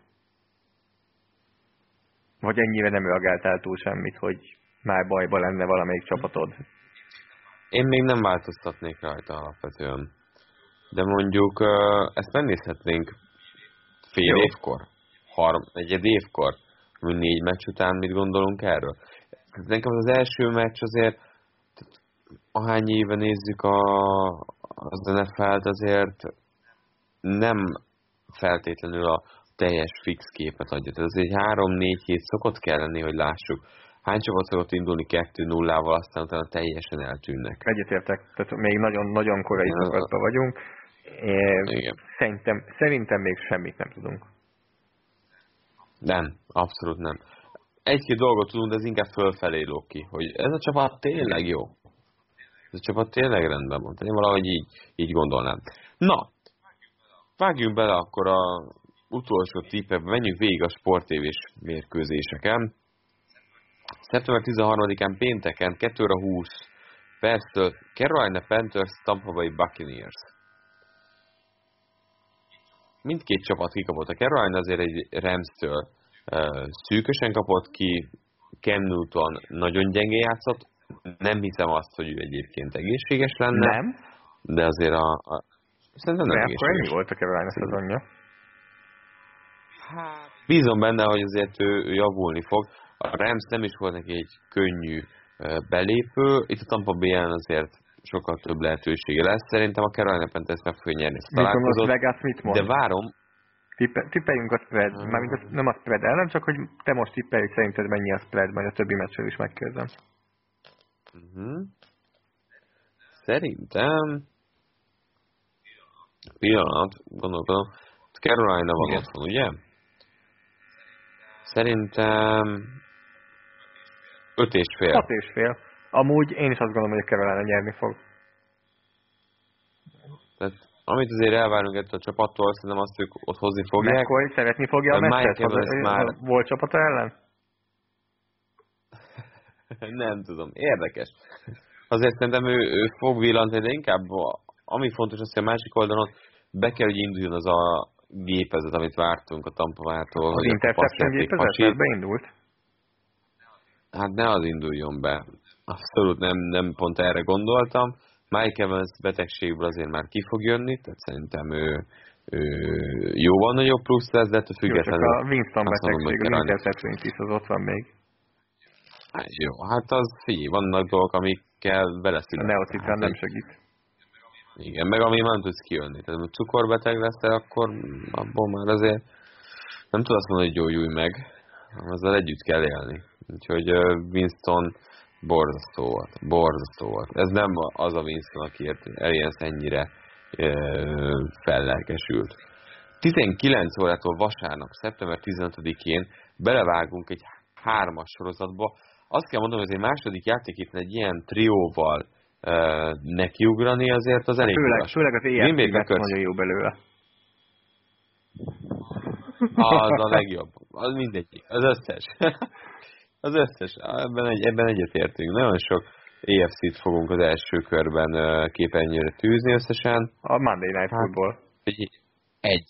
Vagy ennyire nem reagáltál túl semmit, hogy már bajba lenne valamelyik csapatod? Én még nem változtatnék rajta alapvetően. De mondjuk ezt megnézhetnénk fél Jó. évkor, harm, egy évkor, négy meccs után mit gondolunk erről nekem az első meccs azért, ahány éve nézzük a, az NFL-t, azért nem feltétlenül a teljes fix képet adja. Tehát azért három-négy hét szokott kell lenni, hogy lássuk. Hány csapat szokott indulni 2-0-val, aztán utána teljesen eltűnnek. Egyetértek, tehát még nagyon-nagyon korai szakaszban vagyunk. Igen. Szerintem, szerintem még semmit nem tudunk. Nem, abszolút nem egy-két dolgot tudunk, de ez inkább fölfelé lók ki, hogy ez a csapat tényleg jó. Ez a csapat tényleg rendben van. Én valahogy így, így gondolnám. Na, vágjunk bele akkor a utolsó tippekbe, menjünk végig a sportévés mérkőzéseken. Szeptember 13-án pénteken 2 20 perctől Carolina Panthers, Tampa Bay Buccaneers. Mindkét csapat kikapott. A Carolina azért egy Rams-től szűkösen kapott ki, Ken Newton nagyon gyenge játszott, nem hiszem azt, hogy ő egyébként egészséges lenne. Nem? De azért a... a szerintem nem de akkor ennyi volt a Carolina szezonja. Hát, bízom benne, hogy azért ő, ő javulni fog. A Rams nem is volt neki egy könnyű belépő. Itt a Tampa bay azért sokkal több lehetősége lesz. Szerintem a Carolina Panthers meg fogja nyerni ezt a találkozót. De várom, Tippe, tippeljünk a spread, hmm. mármint az, nem a spread ellen, csak hogy te most tippelj, hogy szerinted mennyi a spread, majd a többi meccsről is megkérdem. Uh-huh. Szerintem pillanat, gondolkodom, Carolina van Igen. otthon, ugye? Szerintem öt és fél. Hat és fél. Amúgy én is azt gondolom, hogy a Carolina nyerni fog. Tehát amit azért elvárunk ettől a csapattól, szerintem azt ők ott hozni fogják. McCoy szeretni fogja a meccset? Már... Volt csapata ellen? nem tudom, érdekes. azért szerintem ő, ő fog villantani, de inkább ami fontos az, hogy a másik oldalon be kell, hogy induljon az a gépezet, amit vártunk a Tampavától. Az interception gépezet beindult? Hát ne az induljon be. Abszolút nem, nem pont erre gondoltam. Mike Evans betegségből azért már ki fog jönni, tehát szerintem ő, ő jóval nagyobb plusz lesz, de ettől függetlenül... Jó, csak a Winston betegség, az interception is az ott van még. Hát jó, hát az figyelj, vannak dolgok, amikkel beleszülök. A neocitrán hát, nem segít. Igen, meg ami nem tudsz kijönni. Tehát ha cukorbeteg lesz, akkor abból már azért nem tudod azt mondani, hogy gyógyulj meg, azzal együtt kell élni. Úgyhogy Winston borzasztó volt. Borzasztó volt. Ez nem az a Winston, akiért Arians ennyire fellelkesült. 19 órától vasárnap, szeptember 15-én belevágunk egy hármas sorozatba. Azt kell mondanom, hogy ez egy második játék itt egy ilyen trióval uh, nekiugrani azért az elég Főleg, főleg az lett nagyon jó belőle. Az a legjobb. Az mindegy. Az összes. az összes. Ebben, egy, ebben egyetértünk. Nagyon sok EFC-t fogunk az első körben képernyőre tűzni összesen. A Monday Night hát, Football. Egy.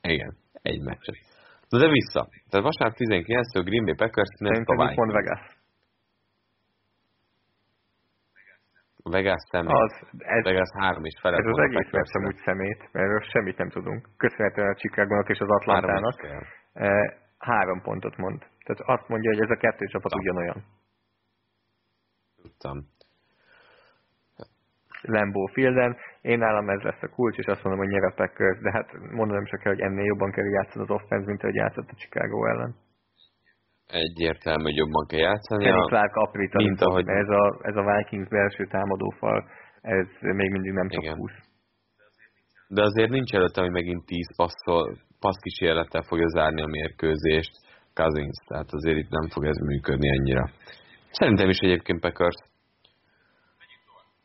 Igen, egy meccset. Na de vissza. Tehát vasárnap 19 a Green Bay Packers Minnesota Vikings. mond Vegas. Vegas szemét. Az, ez, Vegas három is felett. Ez az egész meccs úgy szemét, mert semmit nem tudunk. Köszönhetően a chicago és az Atlantának. Három, pontot mond. Tehát azt mondja, hogy ez a kettő csapat ugyanolyan. Tudtam. Lambeau Fielden. Én nálam ez lesz a kulcs, és azt mondom, hogy nyer a Packers, de hát mondanom csak kell, hogy ennél jobban kell játszani az offense, mint ahogy játszott a Chicago ellen. Egyértelmű, hogy jobban kell játszani. Kenny Clark aprítani, mint ahogy... ez, a, ez a Vikings belső támadófal, ez még mindig nem Igen. 20. De azért nincs előtte, hogy megint 10 passzol, passzkísérlettel fogja zárni a mérkőzést Cousins, tehát azért itt nem fog ez működni ennyire. Szerintem is egyébként Packers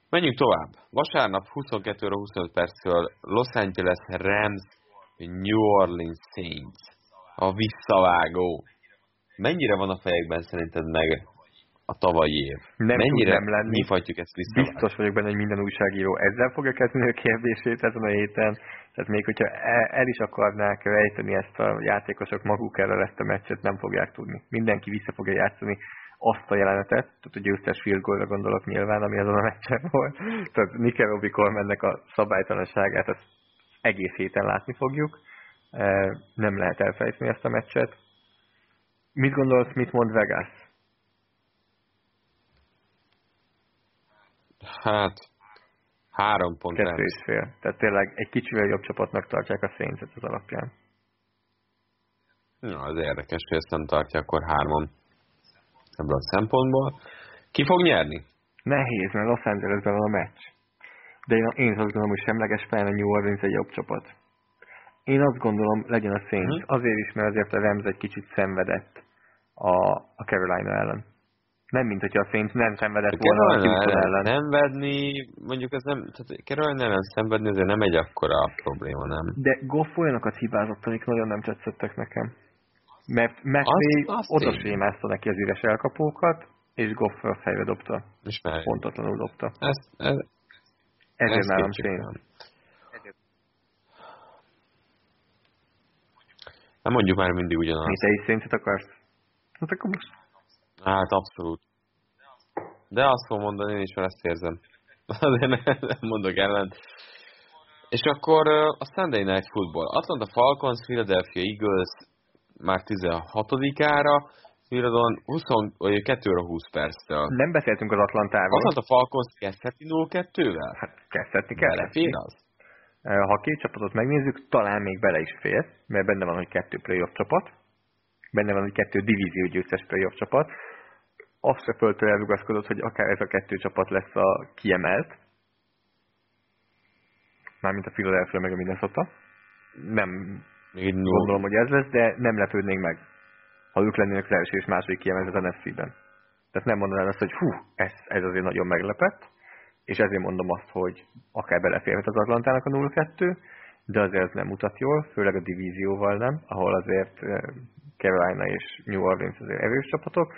Menjünk tovább. Vasárnap 22 óra 25 perctől Los Angeles Rams New Orleans Saints. A visszavágó. Mennyire van a fejekben szerinted meg a tavalyi év? Nem Mennyire nem lenni. nyithatjuk ezt vissza? Biztos vagyok benne, hogy minden újságíró ezzel fogja kezdeni a kérdését ezen a héten. Tehát még hogyha el, el is akarnák rejteni ezt a játékosok maguk erre ezt a meccset, nem fogják tudni. Mindenki vissza fogja játszani azt a jelenetet, tehát a győztes field goalra gondolok nyilván, ami azon a meccsen volt. Tehát Nick Robbie Colemannek a szabálytalanságát ezt egész héten látni fogjuk. E, nem lehet elfelejteni ezt a meccset. Mit gondolsz, mit mond Vegas? Hát, három pont Kettő és fél. Tehát tényleg egy kicsivel jobb csapatnak tartják a saints az alapján. Ja, az érdekes, hogy ezt nem tartja, akkor hárman ebből a szempontból. Ki fog nyerni? Nehéz, mert Los Angelesben van a meccs. De én, én azt gondolom, hogy semleges fel a New Orleans egy jobb csapat. Én azt gondolom, legyen a Saints. Hmm. Azért is, mert azért a Rams egy kicsit szenvedett a, a Carolina ellen. Nem, mint hogyha a Saints nem szenvedett a volna a Houston ellen. ellen. Szenvedni, mondjuk ez nem, tehát Carolina ellen szenvedni azért nem egy akkora probléma, nem? De Goff olyanokat hibázott, amik nagyon nem tetszettek nekem. Mert McVay oda sémázta neki az üres elkapókat, és Goff a fejre dobta. És Pontatlanul dobta. Ez, ez, Ezért ez nálam sém. Nem mondjuk már mindig ugyanazt. Mi te is széntet akarsz? Hát akkor most. Hát abszolút. De azt fogom mondani, én is már ezt érzem. Azért nem mondok ellen. És akkor a Sunday Night Football. Atlanta Falcons, Philadelphia Eagles, már 16-ára, Viradon 22 óra 20 perctől. Nem beszéltünk az Atlantáról. Atlanta Falcons kezdheti 0-2-vel? Hát kezdhetni kell. Belefér az? Ha két csapatot megnézzük, talán még bele is fér, mert benne van, hogy kettő playoff csapat, benne van, hogy kettő divízió győztes playoff csapat. Azt se föltől elrugaszkodott, hogy akár ez a kettő csapat lesz a kiemelt, mármint a Philadelphia meg a Minnesota. Nem még gondolom, hogy ez lesz, de nem lepődnénk meg, ha ők lennének az első és második kiemelt az NFC-ben. Tehát nem mondanám azt, hogy hú, ez, ez azért nagyon meglepett, és ezért mondom azt, hogy akár beleférhet az Atlantának a 0-2, de azért ez nem mutat jól, főleg a divízióval nem, ahol azért eh, Carolina és New Orleans azért erős csapatok.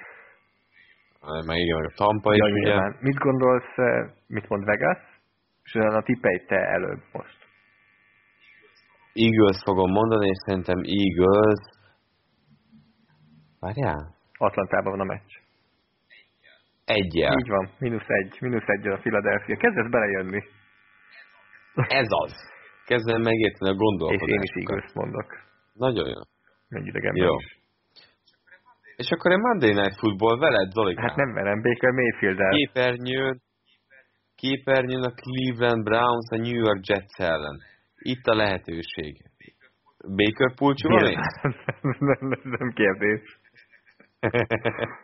Igen, meg a Tampa ja, is, ugye. nyilván. Mit gondolsz, eh, mit mond Vegas? És utána tippelj te előbb most. Eagles fogom mondani, és szerintem Eagles... Várjál? Atlantában van a meccs. Egyel. Így van, mínusz egy, mínusz egy a Philadelphia. Kezdesz belejönni. Ez az. Kezdem megérteni a És gondolkodást. én is Eagles mondok. Nagyon jó. Egy idegenben Jó. is. És akkor egy Monday Night Football veled, Zolikám? Hát nem velem, Baker mayfield -el. Képernyőn, képernyőn a Cleveland Browns a New York Jets ellen. Itt a lehetőség. Baker pulcsú van nem, nem, nem kérdés.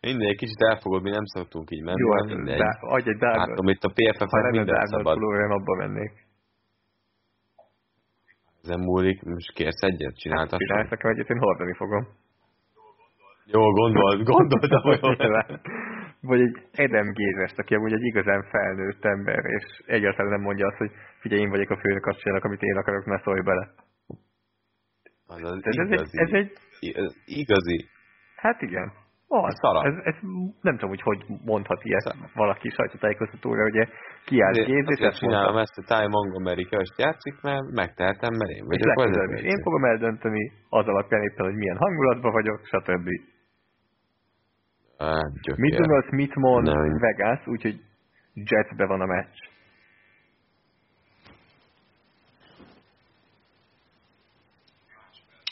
Mindegy, egy kicsit elfogod, mi nem szoktunk így menni. Jó, hát mindegy. de adj egy Hát, Darnold. amit a Ha lenne minden szabad. pulóver, én abba mennék. Ezen múlik, most kérsz egyet, csináltass. Csinálsz nekem egyet, én hordani fogom. Jó, gondolt, gondoltam, hogy. Vagy egy Edem Gézest, aki amúgy egy igazán felnőtt ember, és egyáltalán nem mondja azt, hogy figyelj, én vagyok a főnök, azt csinálok, amit én akarok, ne szólj bele. Az az Ez, ez, egy, igazi. ez egy, igazi. hát igen, az. Szara. Ez, ez, nem tudom, hogy hogy mondhat ilyet valaki sajtótájékoztatóra, ugye kiállt Azért, Géz, és ezt csinálom mondta. ezt a Ty Montgomery köst játszik, mert megtehetem, mert én És vagyok legközelebb vezető. is én fogom eldönteni, az alapján éppen, hogy milyen hangulatban vagyok, stb. Gyökér. Mit gondolsz, mit mond Nem. Vegas, úgyhogy Jetsbe van a meccs.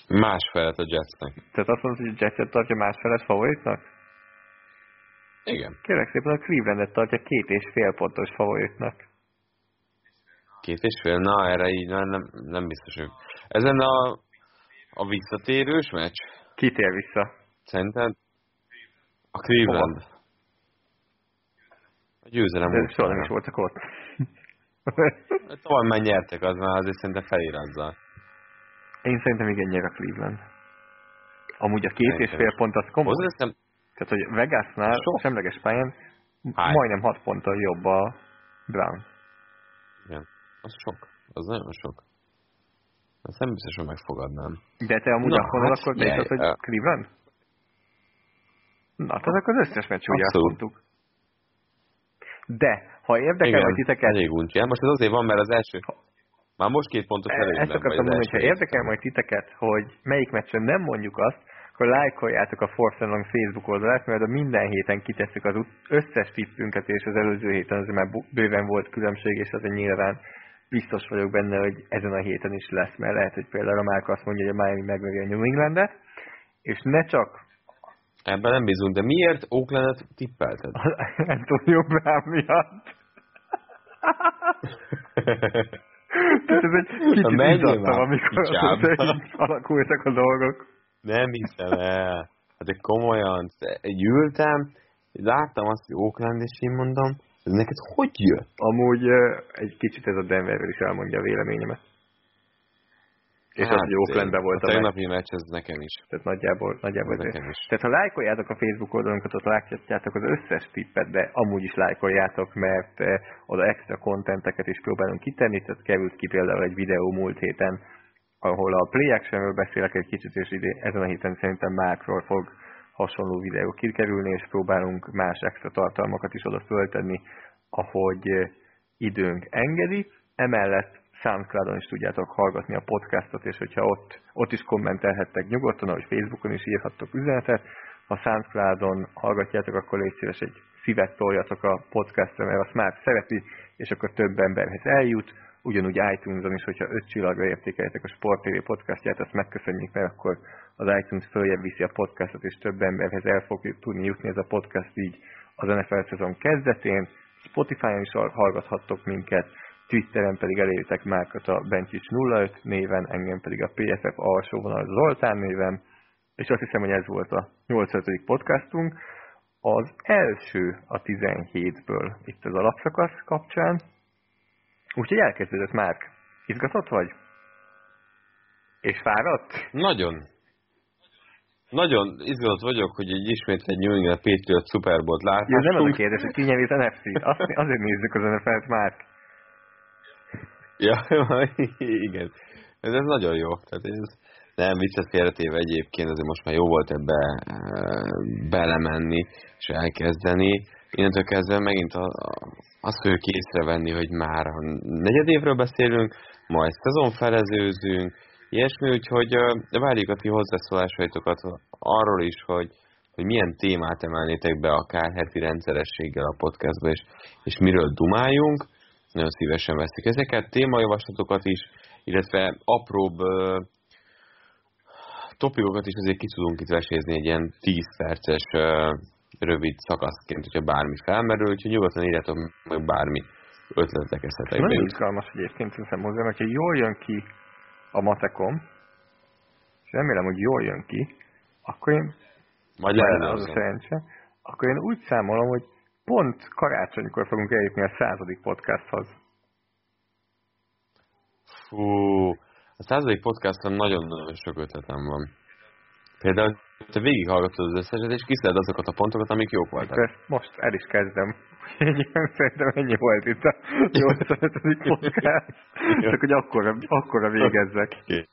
Más felet a Jetsnek. Tehát azt mondod, hogy a Jetset tartja másfeles favoritnak? Igen. Kérlek szépen a Clevelandet tartja két és fél pontos favoritnak. Két és fél? Na, erre így nem, nem, nem biztos, hogy... Ezen a, a visszatérős meccs? Kitér vissza. Szerinted? A Cleveland. A győzelem De soha nem is voltak ott. Tovább már nyertek, az már azért szerintem felirazza. Én szerintem igen nyer a Cleveland. Amúgy a két és fél pont az komoly. Hozzáteszem, Tehát, hogy Vegasnál Sok. semleges pályán Hány? majdnem 6 ponttal jobb a Brown. igen, az sok. Az nagyon sok. Azt nem biztos, hogy megfogadnám. De te amúgy Na, mondod, hát akkor te hogy ö- Cleveland? Na, tehát akkor az összes meccs úgy mondtuk. De, ha érdekel majd titeket, elég uncsi. Most ez azért van, mert az első... Már most két pontos E- előnyben Ezt akartam mondani, hogy ha első érdekel majd titeket, hogy melyik meccsen nem mondjuk azt, akkor lájkoljátok a Force Long Facebook oldalát, mert a minden héten kitesszük az összes tippünket, és az előző héten azért már bőven volt különbség, és azért nyilván biztos vagyok benne, hogy ezen a héten is lesz, mert lehet, hogy például a Márka azt mondja, hogy a Miami megveri a New Englandet, és ne csak Ebben nem bízunk, de miért Oaklandet tippelted? Antonio Brown miatt. Tehát ez egy kicsit izzadtam, amikor alakultak a dolgok. nem hiszem el. Hát de komolyan, egy ültem, láttam azt, hogy Oakland, és én mondom, ez neked hogy jött? Amúgy egy kicsit ez a Denverről is elmondja a véleményemet. És hát, az, hogy Oaklandben volt a a tegnapi meccs, ez nekem is. Tehát nagyjából, nagyjából Ez nekem is. Tehát ha lájkoljátok a Facebook oldalunkat, ott látjátok az összes tippet, de amúgy is lájkoljátok, mert eh, oda extra kontenteket is próbálunk kitenni, tehát került ki például egy videó múlt héten, ahol a play actionről beszélek egy kicsit, és idén, ezen a héten szerintem Márkról fog hasonló videó kikerülni, és próbálunk más extra tartalmakat is oda föltenni, ahogy eh, időnk engedi. Emellett Soundcloudon is tudjátok hallgatni a podcastot, és hogyha ott, ott is kommentelhettek nyugodtan, ahogy Facebookon is írhattok üzenetet. Ha Soundcloudon hallgatjátok, akkor légy szíves egy szívet toljatok a podcastra, mert azt már szereti, és akkor több emberhez eljut. Ugyanúgy iTunes-on is, hogyha öt csillagra értékeljetek a Sport TV podcastját, azt megköszönjük, mert akkor az iTunes följebb viszi a podcastot, és több emberhez el fog tudni jutni ez a podcast így az NFL szezon kezdetén. Spotify-on is hallgathattok minket, Twitteren pedig elértek Márkat a Bencsics 05 néven, engem pedig a PFF alsó vonal Zoltán néven, és azt hiszem, hogy ez volt a 85. podcastunk. Az első a 17-ből itt az alapszakasz kapcsán. Úgyhogy elkezdődött Márk. Izgatott vagy? És fáradt? Nagyon. Nagyon izgatott vagyok, hogy egy ismét egy New England Patriot Super Bowl-t Jó, nem az a kérdés, hogy ki nyeri az NFC-t. Azt, azért nézzük az NFL-t, Márk. Ja, igen. Ez, ez nagyon jó. Tehát ez Nem, viccet félretéve egyébként, azért most már jó volt ebbe e, belemenni és elkezdeni. Innentől kezdve megint a, a, azt fogjuk észrevenni, hogy már a negyed évről beszélünk, majd szezonfelezőzünk, ilyesmi, úgyhogy várjuk a ti hozzászólásaitokat arról is, hogy, hogy milyen témát emelnétek be akár heti rendszerességgel a podcastba, és, és miről dumáljunk. Nagyon szívesen veszik ezeket, témajavaslatokat is, illetve apróbb topikokat is azért ki tudunk itt vesézni egy ilyen 10 perces rövid szakaszként, hogyha bármi felmerül, úgyhogy nyugodtan írjátok meg bármi ötletek eszetekbe. Nagyon izgalmas egyébként hiszem hozzá, hogyha jól jön ki a matekom, és remélem, hogy jól jön ki, akkor én, majd lehet az a szerencse, akkor én úgy számolom, hogy pont karácsonykor fogunk eljutni a századik podcasthoz. Fú, a századik podcaston nagyon-nagyon sok ötletem van. Például te végighallgatod az összeset, és kiszed azokat a pontokat, amik jók voltak. Ezt most el is kezdem. Szerintem ennyi volt itt a 85. podcast. Csak hogy akkora, akkora végezzek. Oké,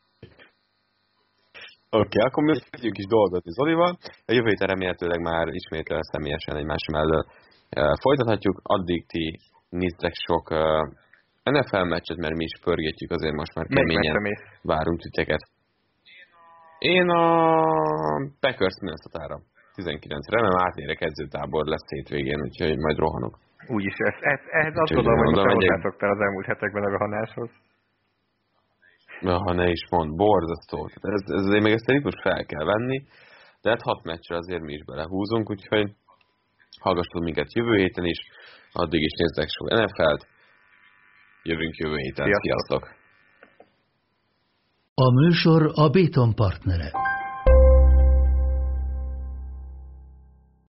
okay, akkor mi kezdjünk is dolgozni Zolival. A jövő héten remélhetőleg már ismét személyesen egymás mellett folytathatjuk. Addig ti néztek sok NFL meccset, mert mi is pörgetjük, azért most már keményen várunk titeket. Én a Packers Minnesota-ra 19-re, nem átérek edzőtábor lesz hétvégén, úgyhogy majd rohanok. Úgyis, ezt, ezt, ehhez azt gondolom, hogy most az elmúlt hetekben a rohanáshoz. Ha ne is mond, borzasztó. Ez, ez, ez még ezt a ritmus fel kell venni, de hát hat meccsre azért mi is belehúzunk, úgyhogy hallgassatok minket jövő héten is, addig is nézzek sok NFL-t. Jövünk jövő héten. Sziasztok! Sziasztok. A műsor a Béton partnere.